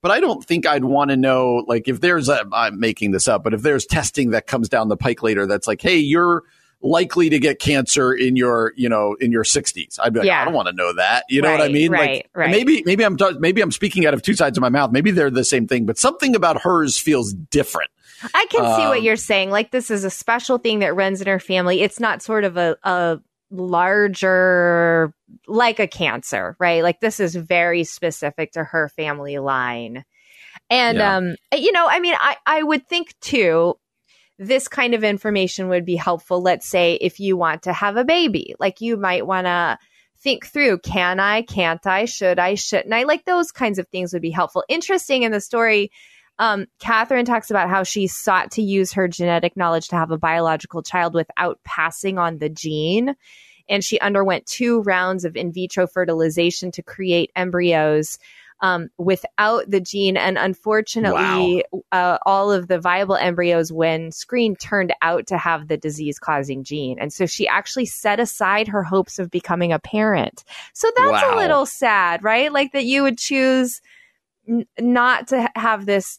But I don't think I'd want to know, like, if there's a, I'm making this up, but if there's testing that comes down the pike later that's like, hey, you're likely to get cancer in your, you know, in your 60s. I'd be like, yeah. I don't want to know that. You know right, what I mean? Right, like, right. Maybe, maybe I'm, maybe I'm speaking out of two sides of my mouth. Maybe they're the same thing, but something about hers feels different. I can um, see what um, you're saying. Like this is a special thing that runs in her family. It's not sort of a, a larger like a cancer, right? Like this is very specific to her family line. And yeah. um you know, I mean I I would think too this kind of information would be helpful let's say if you want to have a baby. Like you might want to think through can I, can't I, should I, shouldn't I? Like those kinds of things would be helpful. Interesting in the story um, Katharine talks about how she sought to use her genetic knowledge to have a biological child without passing on the gene. And she underwent two rounds of in vitro fertilization to create embryos um, without the gene. And unfortunately, wow. uh, all of the viable embryos, when screened, turned out to have the disease causing gene. And so she actually set aside her hopes of becoming a parent. So that's wow. a little sad, right? Like that you would choose n- not to have this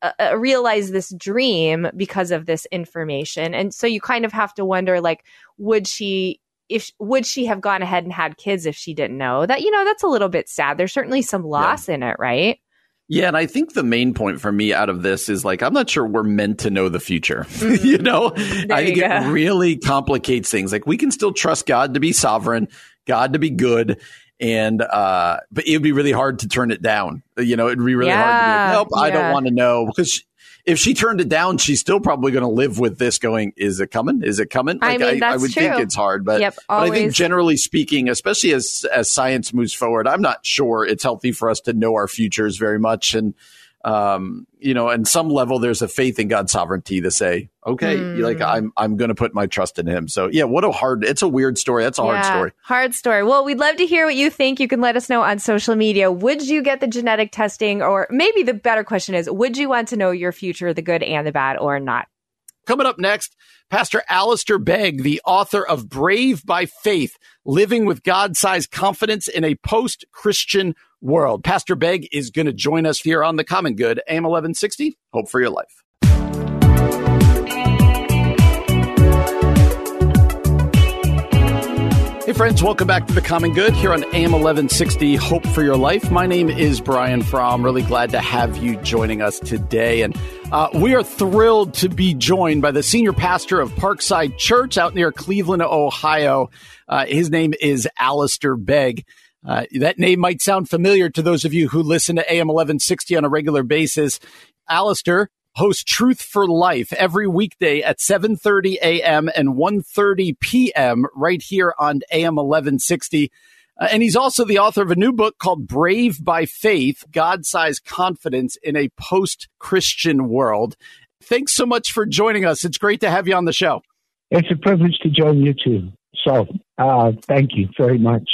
uh, uh, realize this dream because of this information and so you kind of have to wonder like would she if would she have gone ahead and had kids if she didn't know that you know that's a little bit sad there's certainly some loss yeah. in it right yeah, and I think the main point for me out of this is like I'm not sure we're meant to know the future. Mm-hmm. you know, there I think it really complicates things. Like we can still trust God to be sovereign, God to be good, and uh, but it would be really hard to turn it down. You know, it'd be really yeah, hard to be like, nope, yeah. I don't want to know because if she turned it down, she's still probably going to live with this going, is it coming? Is it coming? Like, I, mean, I, I would true. think it's hard, but, yep, but I think generally speaking, especially as, as science moves forward, I'm not sure it's healthy for us to know our futures very much. And, um, you know, and some level there's a faith in God's sovereignty to say, okay, mm. like I'm I'm going to put my trust in Him. So yeah, what a hard. It's a weird story. That's a yeah, hard story. Hard story. Well, we'd love to hear what you think. You can let us know on social media. Would you get the genetic testing, or maybe the better question is, would you want to know your future, the good and the bad, or not? Coming up next, Pastor Alistair Begg, the author of Brave by Faith, Living with God Sized Confidence in a Post Christian World. Pastor Begg is going to join us here on The Common Good, AM 1160. Hope for your life. Hey, friends, welcome back to The Common Good here on AM 1160 Hope for Your Life. My name is Brian Fromm. Really glad to have you joining us today. And uh, we are thrilled to be joined by the senior pastor of Parkside Church out near Cleveland, Ohio. Uh, his name is Alistair Begg. Uh, that name might sound familiar to those of you who listen to AM 1160 on a regular basis. Alistair hosts Truth for Life every weekday at 7:30 a.m. and 1:30 p.m. right here on AM 1160. Uh, and he's also the author of a new book called Brave by Faith: God-Sized Confidence in a Post-Christian World. Thanks so much for joining us. It's great to have you on the show. It's a privilege to join you too. So, uh, thank you very much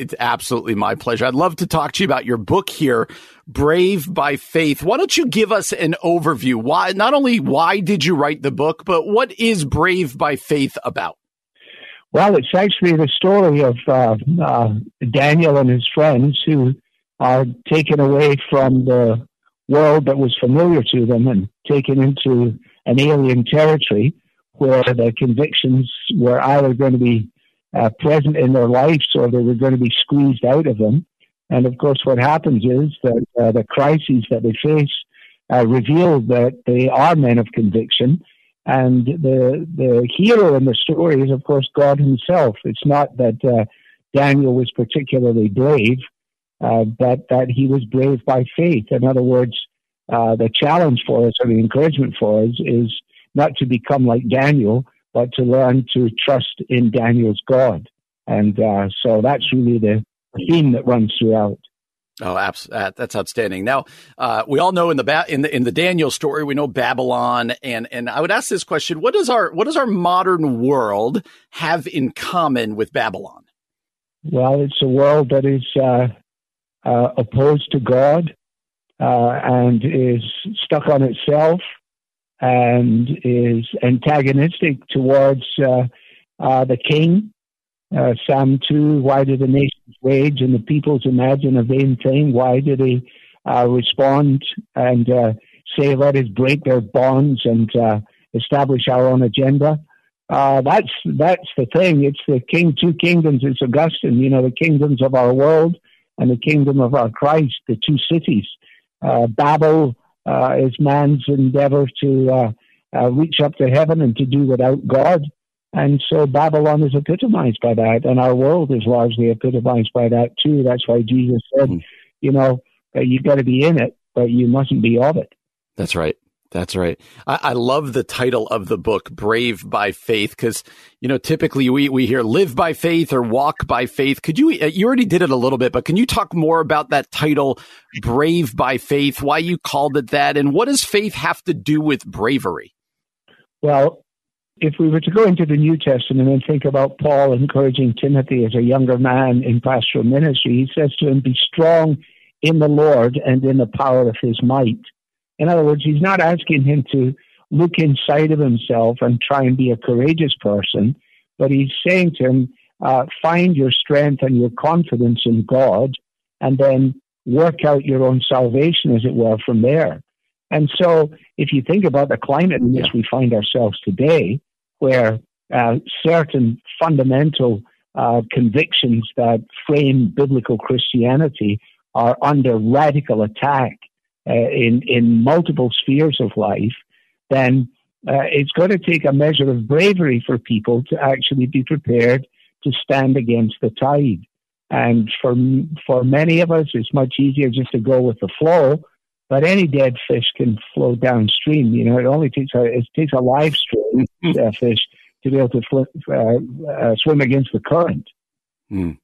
it's absolutely my pleasure. I'd love to talk to you about your book here, Brave by Faith. Why don't you give us an overview? Why, not only why did you write the book, but what is Brave by Faith about? Well, it's actually the story of uh, uh, Daniel and his friends who are taken away from the world that was familiar to them and taken into an alien territory where the convictions were either going to be uh, present in their lives or they were going to be squeezed out of them. And of course, what happens is that uh, the crises that they face uh, reveal that they are men of conviction. And the the hero in the story is, of course, God Himself. It's not that uh, Daniel was particularly brave, uh, but that he was brave by faith. In other words, uh, the challenge for us or the encouragement for us is not to become like Daniel, but to learn to trust in Daniel's God. And uh, so that's really the theme that runs throughout. Oh, that's outstanding. Now, uh, we all know in the, ba- in the in the Daniel story, we know Babylon, and and I would ask this question: What does our what does our modern world have in common with Babylon? Well, it's a world that is uh, uh, opposed to God uh, and is stuck on itself and is antagonistic towards uh, uh, the king. Uh, Psalm 2, why do the nations rage and the peoples imagine a vain thing? Why do they uh, respond and uh, say, let us break their bonds and uh, establish our own agenda? that's that's the thing. It's the king, two kingdoms. It's Augustine, you know, the kingdoms of our world and the kingdom of our Christ, the two cities. Babel uh, is man's endeavor to uh, uh, reach up to heaven and to do without God. And so Babylon is epitomized by that, and our world is largely epitomized by that too. That's why Jesus said, mm-hmm. you know, you've got to be in it, but you mustn't be of it. That's right. That's right. I, I, love the title of the book, Brave by Faith, because, you know, typically we, we hear live by faith or walk by faith. Could you, uh, you already did it a little bit, but can you talk more about that title, Brave by Faith, why you called it that, and what does faith have to do with bravery? Well, if we were to go into the New Testament and think about Paul encouraging Timothy as a younger man in pastoral ministry, he says to him, Be strong in the Lord and in the power of his might. In other words, he's not asking him to look inside of himself and try and be a courageous person, but he's saying to him, uh, find your strength and your confidence in God, and then work out your own salvation, as it were, from there. And so, if you think about the climate in which we find ourselves today, where uh, certain fundamental uh, convictions that frame biblical Christianity are under radical attack uh, in in multiple spheres of life, then uh, it's going to take a measure of bravery for people to actually be prepared to stand against the tide. And for for many of us, it's much easier just to go with the flow. But any dead fish can flow downstream. You know, it only takes a it takes a live stream uh, fish to be able to flip, uh, uh, swim against the current. Mm.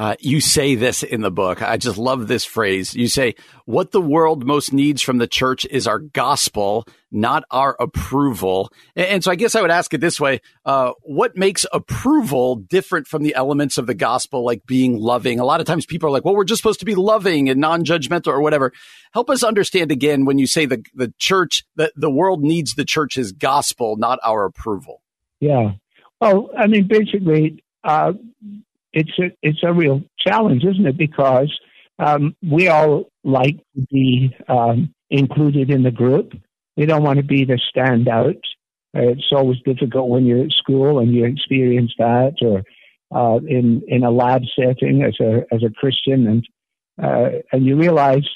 Uh, you say this in the book. I just love this phrase. You say, What the world most needs from the church is our gospel, not our approval. And, and so I guess I would ask it this way uh, What makes approval different from the elements of the gospel, like being loving? A lot of times people are like, Well, we're just supposed to be loving and non judgmental or whatever. Help us understand again when you say the, the church, that the world needs the church's gospel, not our approval. Yeah. Well, I mean, basically, uh, it's a it's a real challenge, isn't it? Because um, we all like to be um, included in the group. We don't want to be the standout. Uh, it's always difficult when you're at school and you experience that, or uh, in in a lab setting as a as a Christian, and uh, and you realize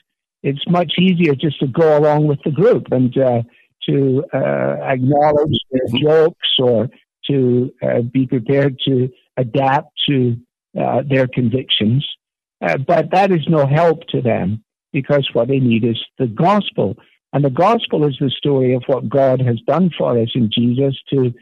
it's much easier just to go along with the group and uh, to uh, acknowledge their mm-hmm. jokes or to uh, be prepared to adapt to uh, their convictions. Uh, but that is no help to them because what they need is the gospel. And the gospel is the story of what God has done for us in Jesus to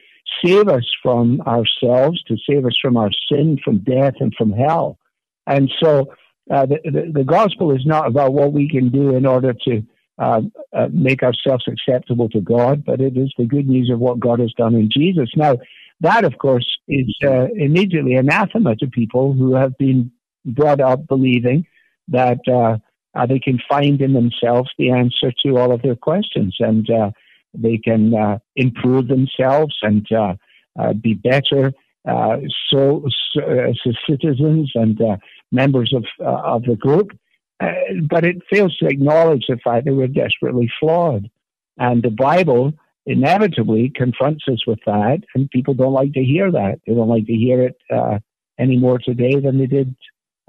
save us from ourselves, to save us from our sin, from death, and from hell. And so uh, the, the, the, gospel is not about what we can do in order to uh, uh, make ourselves acceptable to God, but it is the good news of what God has done in Jesus. Now, that, of course, is uh, immediately anathema to people who have been brought up believing that uh, uh, they can find in themselves the answer to all of their questions and uh, they can uh, improve themselves and uh, be better so, so citizens and members of of the group. but it fails to acknowledge the fact that we're desperately flawed. And the Bible inevitably confronts us with that, and people don't like to hear that. They don't like to hear it uh, any more today than they did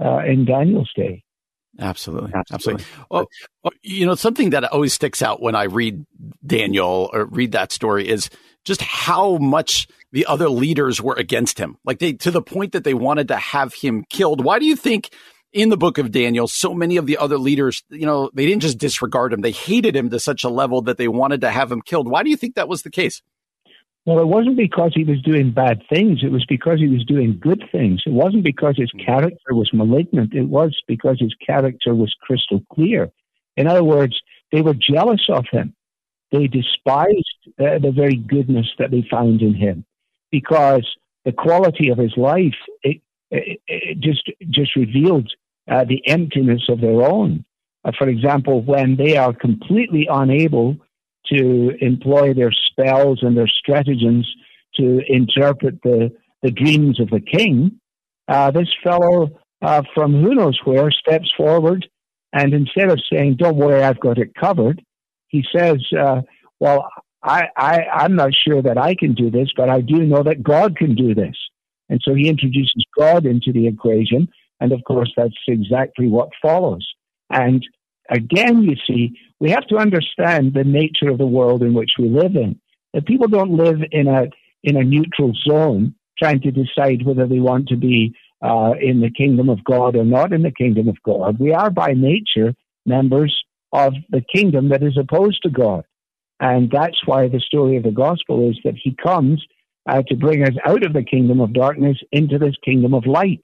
uh, in Daniel's day. Absolutely. Absolutely. Well, you know, something that always sticks out when I read Daniel or read that story is just how much the other leaders were against him. Like they, to the point that they wanted to have him killed. Why do you think in the book of Daniel, so many of the other leaders, you know, they didn't just disregard him. They hated him to such a level that they wanted to have him killed. Why do you think that was the case? Well, it wasn't because he was doing bad things. It was because he was doing good things. It wasn't because his character was malignant. It was because his character was crystal clear. In other words, they were jealous of him. They despised uh, the very goodness that they found in him because the quality of his life it, it, it just just revealed uh, the emptiness of their own. Uh, for example, when they are completely unable to employ their spells and their stratagems to interpret the, the dreams of the king, uh, this fellow uh, from who knows where steps forward and instead of saying, Don't worry, I've got it covered, he says, uh, Well, I, I, I'm not sure that I can do this, but I do know that God can do this. And so he introduces God into the equation and of course, that's exactly what follows. And again, you see, we have to understand the nature of the world in which we live in. That people don't live in a in a neutral zone trying to decide whether they want to be uh, in the kingdom of God or not in the kingdom of God. We are by nature members of the kingdom that is opposed to God. And that's why the story of the gospel is that he comes uh, to bring us out of the kingdom of darkness into this kingdom of light.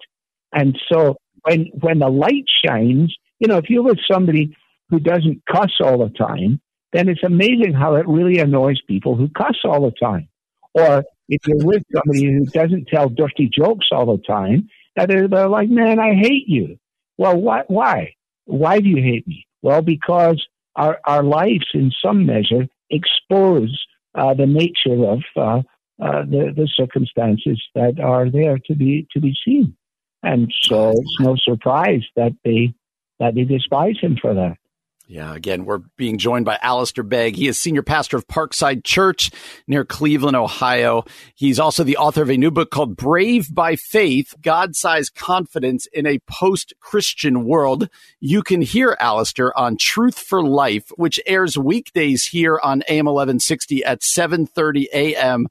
And so when, when the light shines, you know, if you're with somebody who doesn't cuss all the time, then it's amazing how it really annoys people who cuss all the time. Or if you're with somebody who doesn't tell dirty jokes all the time, they're, they're like, man, I hate you. Well, why? Why? Why do you hate me? Well, because our, our lives, in some measure, expose uh, the nature of uh, uh, the, the circumstances that are there to be to be seen, and so it's no surprise that they that they despise him for that. Yeah, again, we're being joined by Alistair Begg. He is senior pastor of Parkside Church near Cleveland, Ohio. He's also the author of a new book called Brave by Faith God Sized Confidence in a Post Christian World. You can hear Alistair on Truth for Life, which airs weekdays here on AM 1160 at 7:30 a.m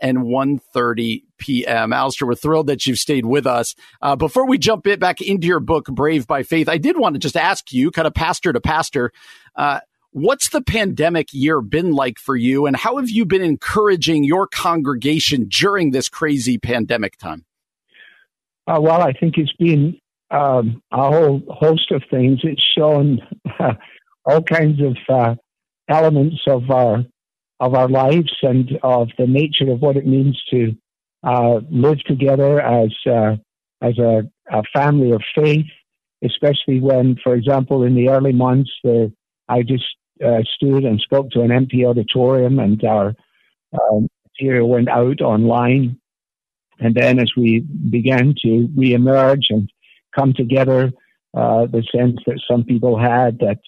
and 1.30 p.m. Alistair, we're thrilled that you've stayed with us. Uh, before we jump it back into your book, Brave by Faith, I did want to just ask you, kind of pastor to pastor, uh, what's the pandemic year been like for you, and how have you been encouraging your congregation during this crazy pandemic time? Uh, well, I think it's been um, a whole host of things. It's shown all kinds of uh, elements of our of our lives and of the nature of what it means to uh, live together as uh, as a, a, family of faith, especially when, for example, in the early months, the, I just uh, stood and spoke to an empty auditorium, and our um, material went out online. And then, as we began to reemerge and come together, uh, the sense that some people had that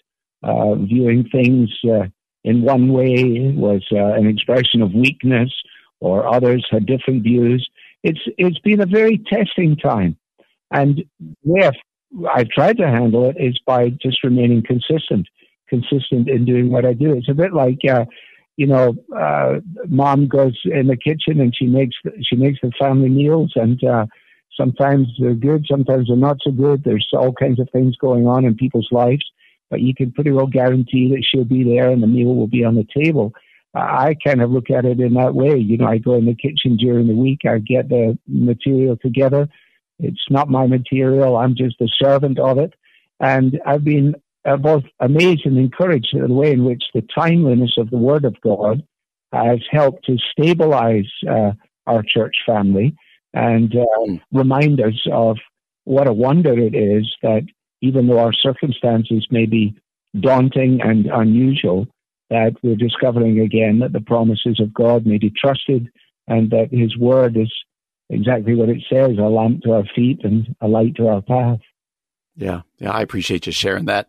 uh, viewing things uh, in one way was uh, an expression of weakness, or others had different views. It's it's been a very testing time, and where I've tried to handle it is by just remaining consistent, consistent in doing what I do. It's a bit like. Uh, you know, uh, mom goes in the kitchen and she makes she makes the family meals, and uh, sometimes they're good, sometimes they're not so good. There's all kinds of things going on in people's lives, but you can pretty well guarantee that she'll be there and the meal will be on the table. I kind of look at it in that way. You know, I go in the kitchen during the week, I get the material together. It's not my material, I'm just a servant of it. And I've been uh, both amazed and encouraged at the way in which the timeliness of the Word of God has helped to stabilize uh, our church family and uh, hmm. remind us of what a wonder it is that even though our circumstances may be daunting and unusual, that we're discovering again that the promises of God may be trusted and that His Word is exactly what it says a lamp to our feet and a light to our path. Yeah, yeah, I appreciate you sharing that.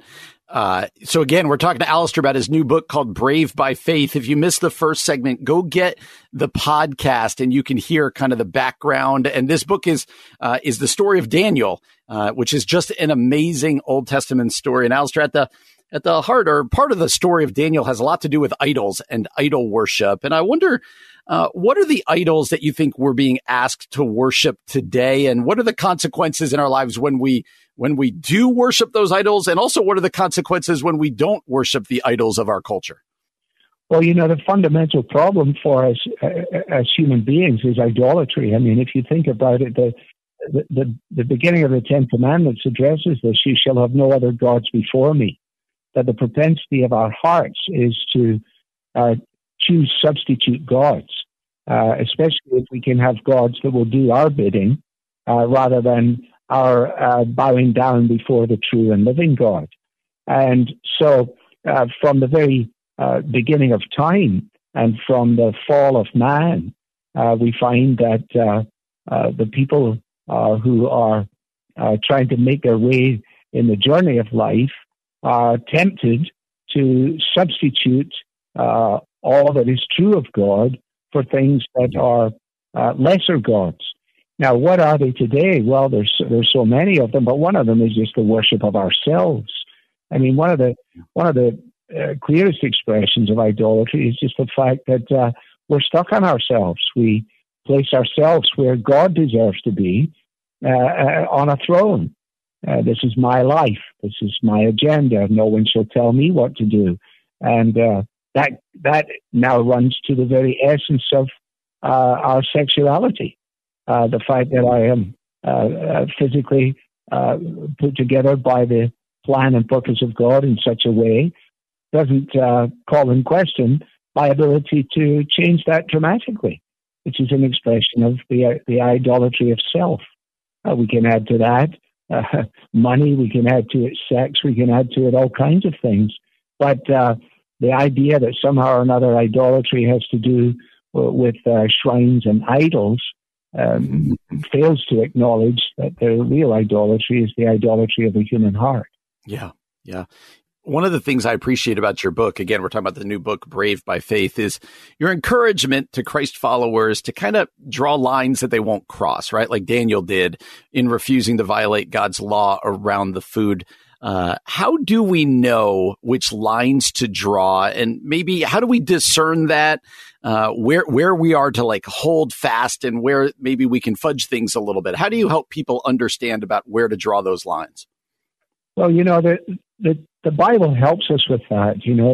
Uh, so again, we're talking to Alistair about his new book called Brave by Faith. If you missed the first segment, go get the podcast and you can hear kind of the background. And this book is uh, is the story of Daniel, uh, which is just an amazing Old Testament story. And Alistair, at the at the heart or part of the story of Daniel has a lot to do with idols and idol worship. And I wonder, uh, what are the idols that you think we're being asked to worship today, and what are the consequences in our lives when we when we do worship those idols, and also what are the consequences when we don't worship the idols of our culture? Well, you know, the fundamental problem for us uh, as human beings is idolatry. I mean, if you think about it, the the, the, beginning of the Ten Commandments addresses this: "You shall have no other gods before me." That the propensity of our hearts is to uh, choose substitute gods, uh, especially if we can have gods that will do our bidding uh, rather than our uh, bowing down before the true and living God. And so, uh, from the very uh, beginning of time and from the fall of man, we find that the people who are trying to make their way in the journey of life are tempted to substitute uh, all that is true of God for things that are uh, lesser gods. Now, what are they today? Well, there's there's so many of them, but one of them is just the worship of ourselves. I mean, one of the one of the uh, clearest expressions of idolatry is just the fact that uh, we're stuck on ourselves. We place ourselves where God deserves to be uh, uh on a throne. Uh, this is my life. This is my agenda. No one shall tell me what to do. And uh, that that now runs to the very essence of our sexuality. the fact that I am physically put together by the plan and purpose of God in such a way doesn't uh, call in question my ability to change that dramatically, which is an expression of the, the idolatry of self. Uh, we can add to that uh, money, we can add to it sex, we can add to it all kinds of things. But uh, the idea that somehow or another idolatry has to do with uh, shrines and idols um, fails to acknowledge that the real idolatry is the idolatry of the human heart. Yeah, yeah. One of the things I appreciate about your book, again, we're talking about the new book, Brave by Faith, is your encouragement to Christ followers to kind of draw lines that they won't cross, right? Like Daniel did in refusing to violate God's law around the food. Uh, how do we know which lines to draw, and maybe how do we discern that uh, where where we are to like hold fast, and where maybe we can fudge things a little bit? How do you help people understand about where to draw those lines? Well, you know, the, the, the Bible helps us with that. You know,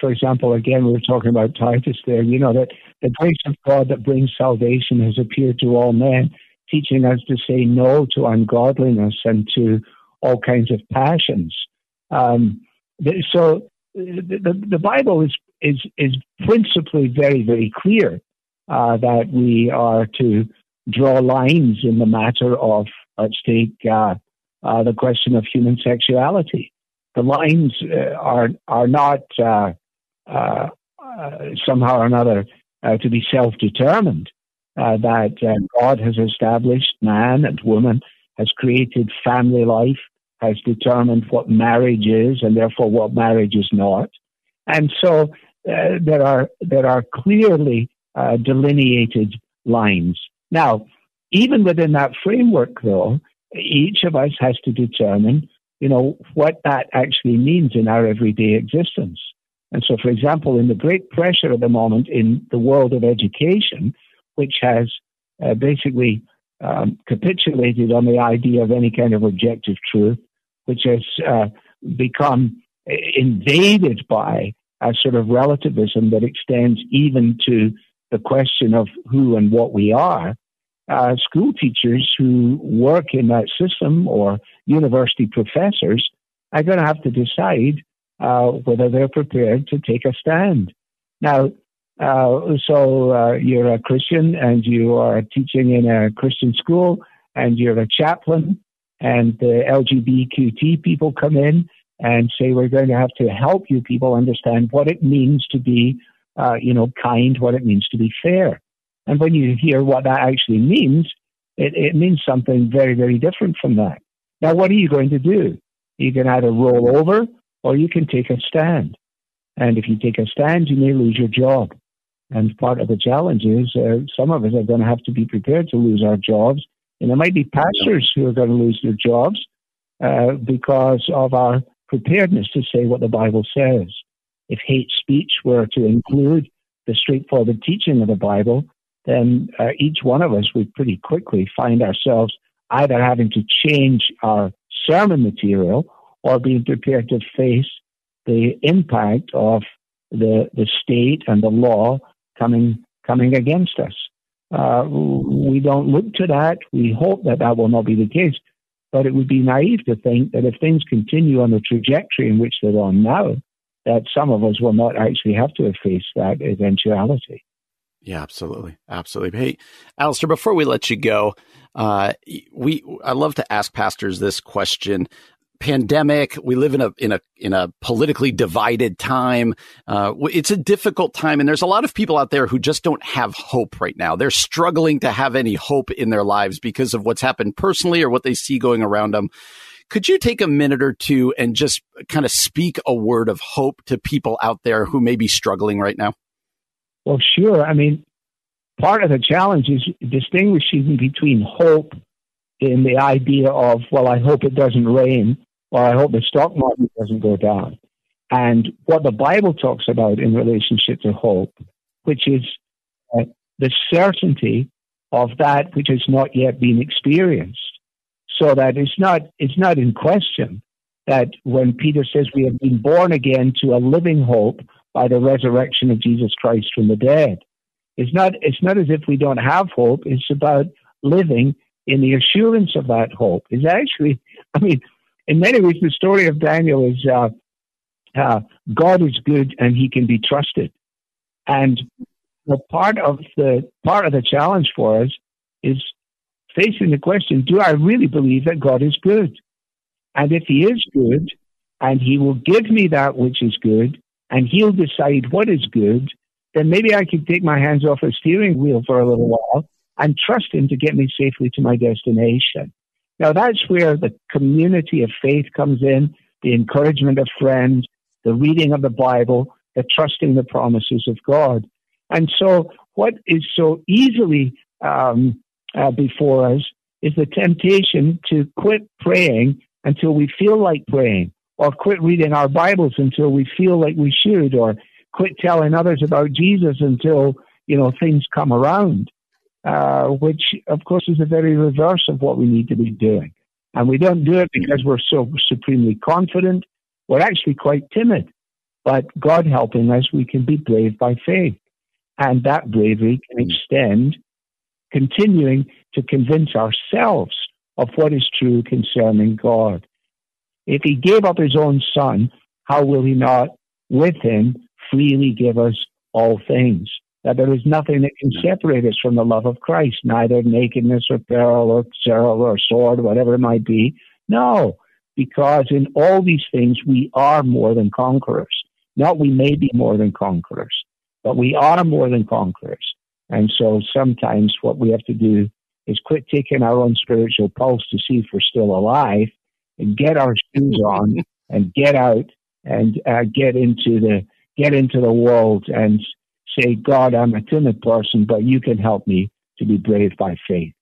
for example, again, we were talking about Titus there, you know, that the grace of God that brings salvation has appeared to all men, teaching us to say no to ungodliness and to all kinds of passions. Um, so the, the, Bible is, is, is principally very, very clear uh, that we are to draw lines in the matter of, let's take, uh, uh, the question of human sexuality. The lines uh, are are not uh, uh, uh somehow or another uh, to be self-determined. that God has established man and woman, has created family life, has determined what marriage is, and therefore what marriage is not. And so there are there are clearly delineated lines. Now, even within that framework, though, each of us has to determine, you know, what that actually means in our everyday existence. And so, for example, in the great pressure at the moment in the world of education, which has uh, basically um, capitulated on the idea of any kind of objective truth, which has uh, become invaded by a sort of relativism that extends even to the question of who and what we are, uh, school teachers who work in that system or university professors are going to have to decide uh, whether they're prepared to take a stand. Now, uh, so uh, you're a Christian and you are teaching in a Christian school and you're a chaplain and the LGBTQT people come in and say we're going to have to help you people understand what it means to be, uh, you know, kind, what it means to be fair. And when you hear what that actually means, it, it means something very, very different from that. Now, what are you going to do? You can either roll over or you can take a stand. And if you take a stand, you may lose your job. And part of the challenge is uh, some of us are going to have to be prepared to lose our jobs. And there might be pastors who are going to lose their jobs uh, because of our preparedness to say what the Bible says. If hate speech were to include the straightforward teaching of the Bible, then uh, each one of us would pretty quickly find ourselves either having to change our sermon material or being prepared to face the impact of the the state and the law coming coming against us. Uh, we don't look to that. We hope that that will not be the case. But it would be naive to think that if things continue on the trajectory in which they're on now, that some of us will not actually have to face that eventuality. Yeah, absolutely, absolutely. Hey, Alistair, before we let you go, uh, we I love to ask pastors this question. Pandemic. We live in a in a in a politically divided time. Uh, it's a difficult time, and there's a lot of people out there who just don't have hope right now. They're struggling to have any hope in their lives because of what's happened personally or what they see going around them. Could you take a minute or two and just kind of speak a word of hope to people out there who may be struggling right now? Well, sure. I mean, part of the challenge is distinguishing between hope in the idea of, well, I hope it doesn't rain, or I hope the stock market doesn't go down. And what the Bible talks about in relationship to hope, which is uh, the certainty of that which has not yet been experienced. So that it's not, it's not in question that when Peter says we have been born again to a living hope by the resurrection of Jesus Christ from the dead. It's not, it's not as if we don't have hope. It's about living in the assurance of that hope. It's actually, I mean, in many ways, the story of Daniel is uh, uh, God is good and He can be trusted. And the part of the part of the challenge for us is facing the question: Do I really believe that God is good? And if He is good, and He will give me that which is good, and He'll decide what is good, then maybe I could take my hands off the steering wheel for a little while and trust Him to get me safely to my destination. Now, that's where the community of faith comes in, the encouragement of friends, the reading of the Bible, the trusting the promises of God. And so, what is so easily um, uh, before us is the temptation to quit praying until we feel like praying, or quit reading our Bibles until we feel like we should, or quit telling others about Jesus until you know things come around uh, which of course is the very reverse of what we need to be doing. And we don't do it because we're so supremely confident. We're actually quite timid. But God helping us, we can be brave by faith. And that bravery can extend, continuing to convince ourselves of what is true concerning God. If He gave up His own Son, how will He not, with Him, freely give us all things? that there is nothing that can separate us from the love of Christ, neither nakedness or peril or sorrow or sword, whatever it might be. No, because in all these things we are more than conquerors. Not we may be more than conquerors, but we are more than conquerors. And so sometimes what we have to do is quit taking our own spiritual pulse to see if we're still alive and get our shoes on and get out and uh, get into the get into the world and say, God, I'm a timid person, but you can help me to be brave by faith.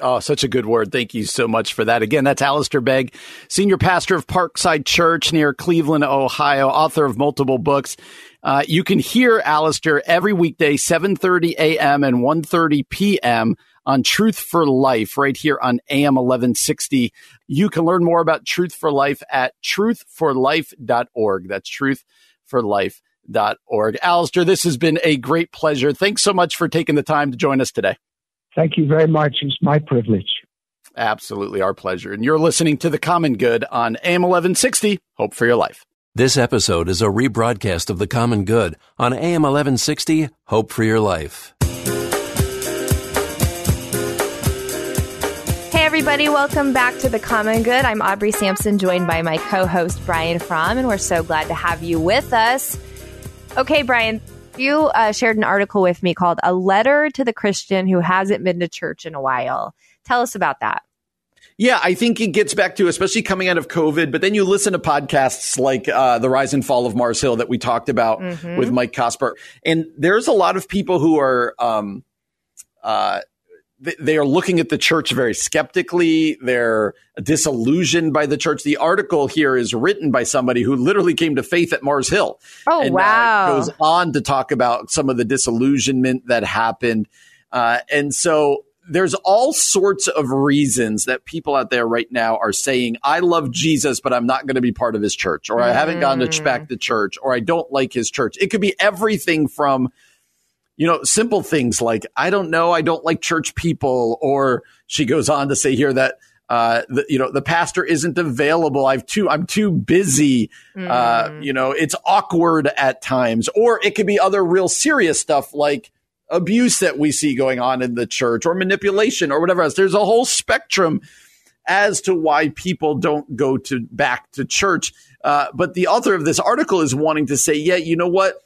Oh, such a good word. Thank you so much for that. Again, that's Alistair Begg, senior pastor of Parkside Church near Cleveland, Ohio, author of multiple books. Uh, you can hear Alistair every weekday, 7.30 a.m. and 1.30 p.m. on Truth for Life right here on AM 1160. You can learn more about Truth for Life at truthforlife.org. That's Truth for Life org. Alistair, this has been a great pleasure. Thanks so much for taking the time to join us today. Thank you very much. It's my privilege. Absolutely our pleasure. And you're listening to The Common Good on AM 1160. Hope for your life. This episode is a rebroadcast of The Common Good on AM 1160. Hope for your life. Everybody, welcome back to The Common Good. I'm Aubrey Sampson, joined by my co host, Brian Fromm, and we're so glad to have you with us. Okay, Brian, you uh, shared an article with me called A Letter to the Christian Who Hasn't Been to Church in a While. Tell us about that. Yeah, I think it gets back to, especially coming out of COVID, but then you listen to podcasts like uh, The Rise and Fall of Mars Hill that we talked about mm-hmm. with Mike Cosper. And there's a lot of people who are, um, uh, they are looking at the church very skeptically. They're disillusioned by the church. The article here is written by somebody who literally came to faith at Mars Hill. Oh, and, wow. Uh, goes on to talk about some of the disillusionment that happened. Uh, and so there's all sorts of reasons that people out there right now are saying, I love Jesus, but I'm not going to be part of his church, or I haven't gone to back to church, or I don't like his church. It could be everything from you know, simple things like, I don't know, I don't like church people. Or she goes on to say here that, uh, the, you know, the pastor isn't available. I've too, I'm too busy. Mm. Uh, you know, it's awkward at times. Or it could be other real serious stuff like abuse that we see going on in the church or manipulation or whatever else. There's a whole spectrum as to why people don't go to back to church. Uh, but the author of this article is wanting to say, yeah, you know what?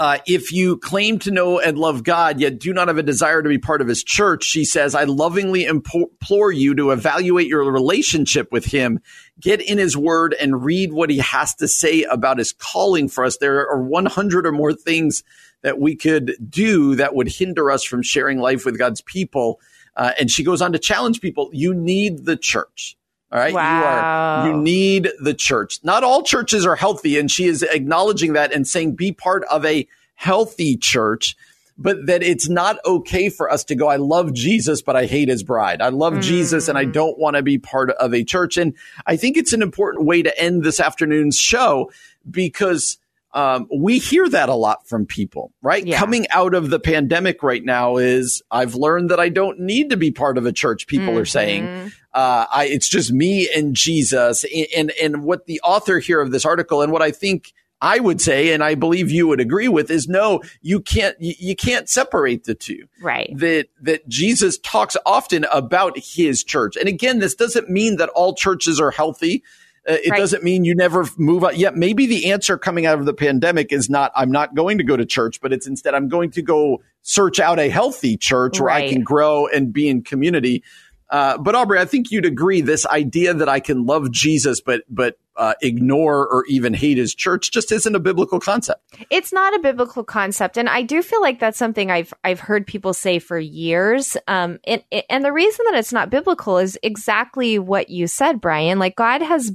Uh, if you claim to know and love God, yet do not have a desire to be part of his church, she says, I lovingly implore you to evaluate your relationship with him, get in his word, and read what he has to say about his calling for us. There are 100 or more things that we could do that would hinder us from sharing life with God's people. Uh, and she goes on to challenge people you need the church. All right. Wow. You are, you need the church. Not all churches are healthy. And she is acknowledging that and saying, be part of a healthy church, but that it's not okay for us to go, I love Jesus, but I hate his bride. I love mm. Jesus and I don't want to be part of a church. And I think it's an important way to end this afternoon's show because um, we hear that a lot from people, right? Yeah. Coming out of the pandemic right now is I've learned that I don't need to be part of a church. People mm-hmm. are saying, mm-hmm. uh, I, it's just me and Jesus. And, and, and what the author here of this article and what I think I would say, and I believe you would agree with, is no, you can't, you, you, can't separate the two. Right. That, that Jesus talks often about his church. And again, this doesn't mean that all churches are healthy. Uh, it right. doesn't mean you never move out. Yeah, maybe the answer coming out of the pandemic is not, I'm not going to go to church, but it's instead, I'm going to go search out a healthy church where. I can grow and be in community. Uh, but Aubrey, I think you'd agree this idea that I can love Jesus, but, but, uh, ignore or even hate his church just isn't a biblical concept. It's not a biblical concept, and I do feel like that's something I've I've heard people say for years. Um, and and the reason that it's not biblical is exactly what you said, Brian. Like God has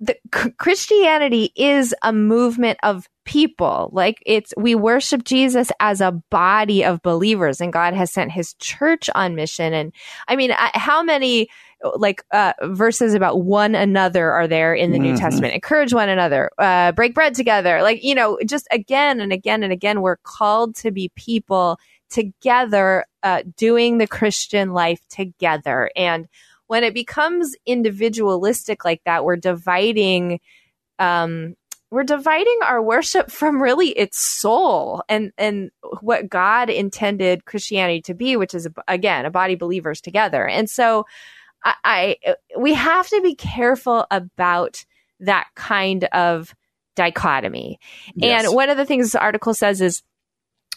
the Christianity is a movement of people. Like it's, we worship Jesus as a body of believers and God has sent his church on mission. And I mean, how many like uh, verses about one another are there in the mm-hmm. New Testament? Encourage one another, uh, break bread together. Like, you know, just again and again and again, we're called to be people together, uh, doing the Christian life together. And when it becomes individualistic like that, we're dividing, um, we're dividing our worship from really its soul and and what God intended Christianity to be, which is again a body believers together. And so, I, I we have to be careful about that kind of dichotomy. Yes. And one of the things this article says is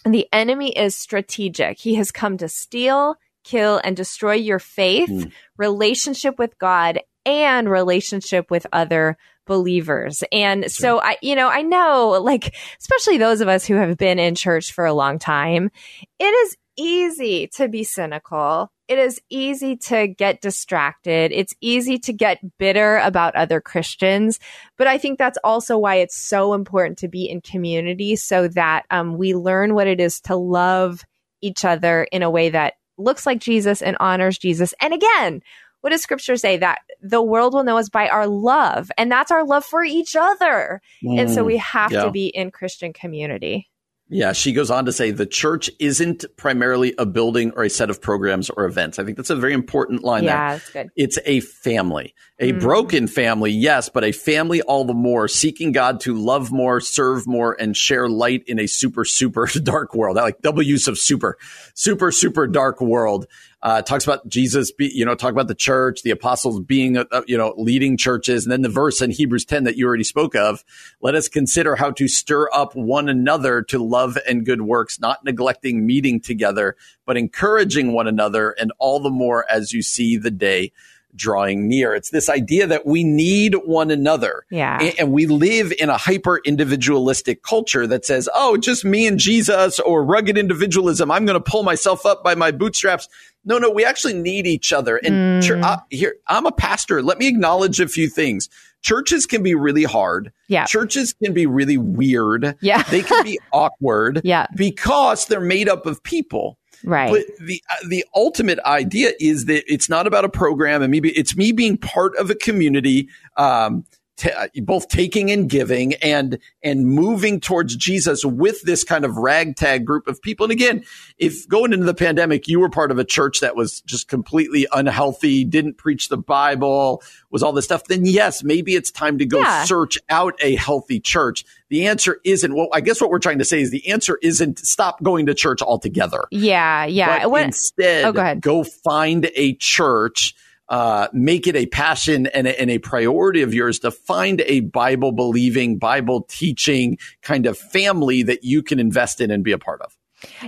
the enemy is strategic. He has come to steal, kill, and destroy your faith, mm. relationship with God, and relationship with other believers. And sure. so I, you know, I know like, especially those of us who have been in church for a long time, it is easy to be cynical. It is easy to get distracted. It's easy to get bitter about other Christians. But I think that's also why it's so important to be in community so that um, we learn what it is to love each other in a way that looks like Jesus and honors Jesus. And again, what does scripture say? That the world will know us by our love, and that's our love for each other. Mm, and so we have yeah. to be in Christian community. Yeah, she goes on to say the church isn't primarily a building or a set of programs or events. I think that's a very important line yeah, there. that's good. It's a family. A mm. broken family, yes, but a family all the more, seeking God to love more, serve more, and share light in a super, super dark world. I like double use of super, super, super dark world uh, talks about Jesus, be, you know, talk about the church, the apostles being, uh, you know, leading churches. And then the verse in Hebrews 10 that you already spoke of, let us consider how to stir up one another to love and good works, not neglecting meeting together, but encouraging one another and all the more as you see the day drawing near. It's this idea that we need one another. Yeah. And we live in a hyper individualistic culture that says, oh, just me and Jesus or rugged individualism. I'm going to pull myself up by my bootstraps. No, no, we actually need each other. And mm. I, here, I'm a pastor. Let me acknowledge a few things. Churches can be really hard. Yeah. Churches can be really weird. Yeah. they can be awkward. Yeah. Because they're made up of people. Right. But the uh, the ultimate idea is that it's not about a program and maybe it's me being part of a community. Um, t- uh, both taking and giving and and moving towards Jesus with this kind of ragtag group of people. And again, if going into the pandemic, you were part of a church that was just completely unhealthy, didn't preach the Bible, was all this stuff, then yes, maybe it's time to go yeah. search out a healthy church. The answer isn't, well, I guess what we're trying to say is the answer isn't stop going to church altogether. Yeah, yeah. But what, instead, oh, go, go find a church uh, make it a passion and a, and a, priority of yours to find a Bible believing, Bible teaching kind of family that you can invest in and be a part of.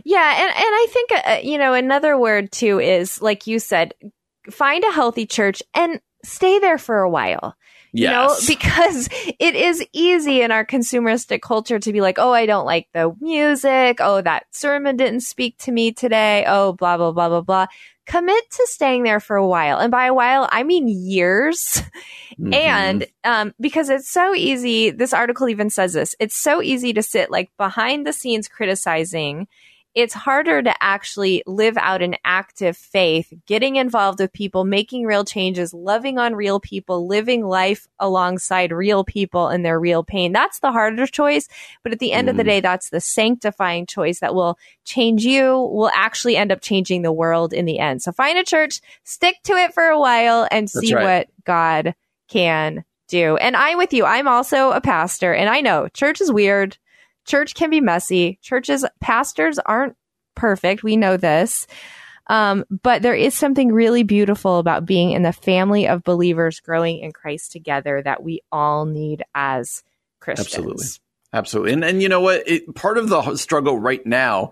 Yeah. And, and I think, uh, you know, another word too is, like you said, find a healthy church and stay there for a while. Yes. You know, because it is easy in our consumeristic culture to be like, oh, I don't like the music. Oh, that sermon didn't speak to me today. Oh, blah, blah, blah, blah, blah commit to staying there for a while. And by a while, I mean years. Mm-hmm. And um, because it's so easy, this article even says this it's so easy to sit like behind the scenes criticizing it's harder to actually live out an active faith, getting involved with people, making real changes, loving on real people, living life alongside real people in their real pain. That's the harder choice. But at the end mm. of the mm-hmm. day, that's the sanctifying choice that will change you, will actually end up changing the world in the end. So find a church, stick to it for a while and see right. what God can do. And I'm with you, I'm also a pastor and I know church is weird church can be messy. Churches, pastors aren't perfect. We know this. Um, but there is something really beautiful about being in the family of believers growing in Christ together that we all need as Christians. Absolutely. Absolutely. And, and you know what? It, part of the struggle right now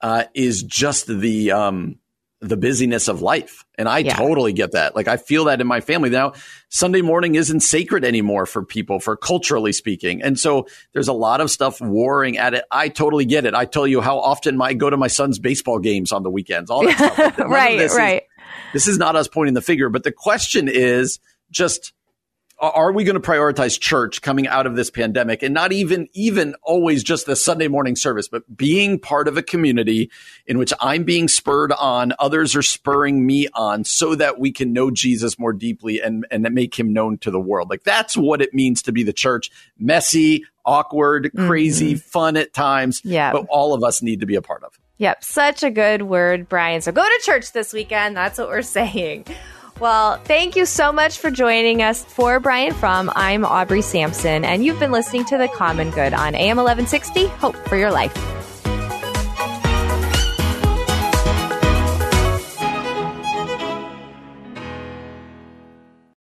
uh, is just the, um, the busyness of life. And I yeah. totally get that. Like I feel that in my family. Now, Sunday morning isn't sacred anymore for people, for culturally speaking. And so there's a lot of stuff warring at it. I totally get it. I tell you how often I go to my son's baseball games on the weekends, all that stuff. Like right, this right. Is, this is not us pointing the finger, but the question is just are we going to prioritize church coming out of this pandemic and not even even always just the Sunday morning service, but being part of a community in which I'm being spurred on, others are spurring me on so that we can know Jesus more deeply and and make him known to the world. Like that's what it means to be the church. Messy, awkward, crazy, mm-hmm. fun at times, yeah. but all of us need to be a part of. Yep, such a good word, Brian. So go to church this weekend. That's what we're saying. Well, thank you so much for joining us. For Brian Fromm, I'm Aubrey Sampson, and you've been listening to The Common Good on AM 1160. Hope for your life.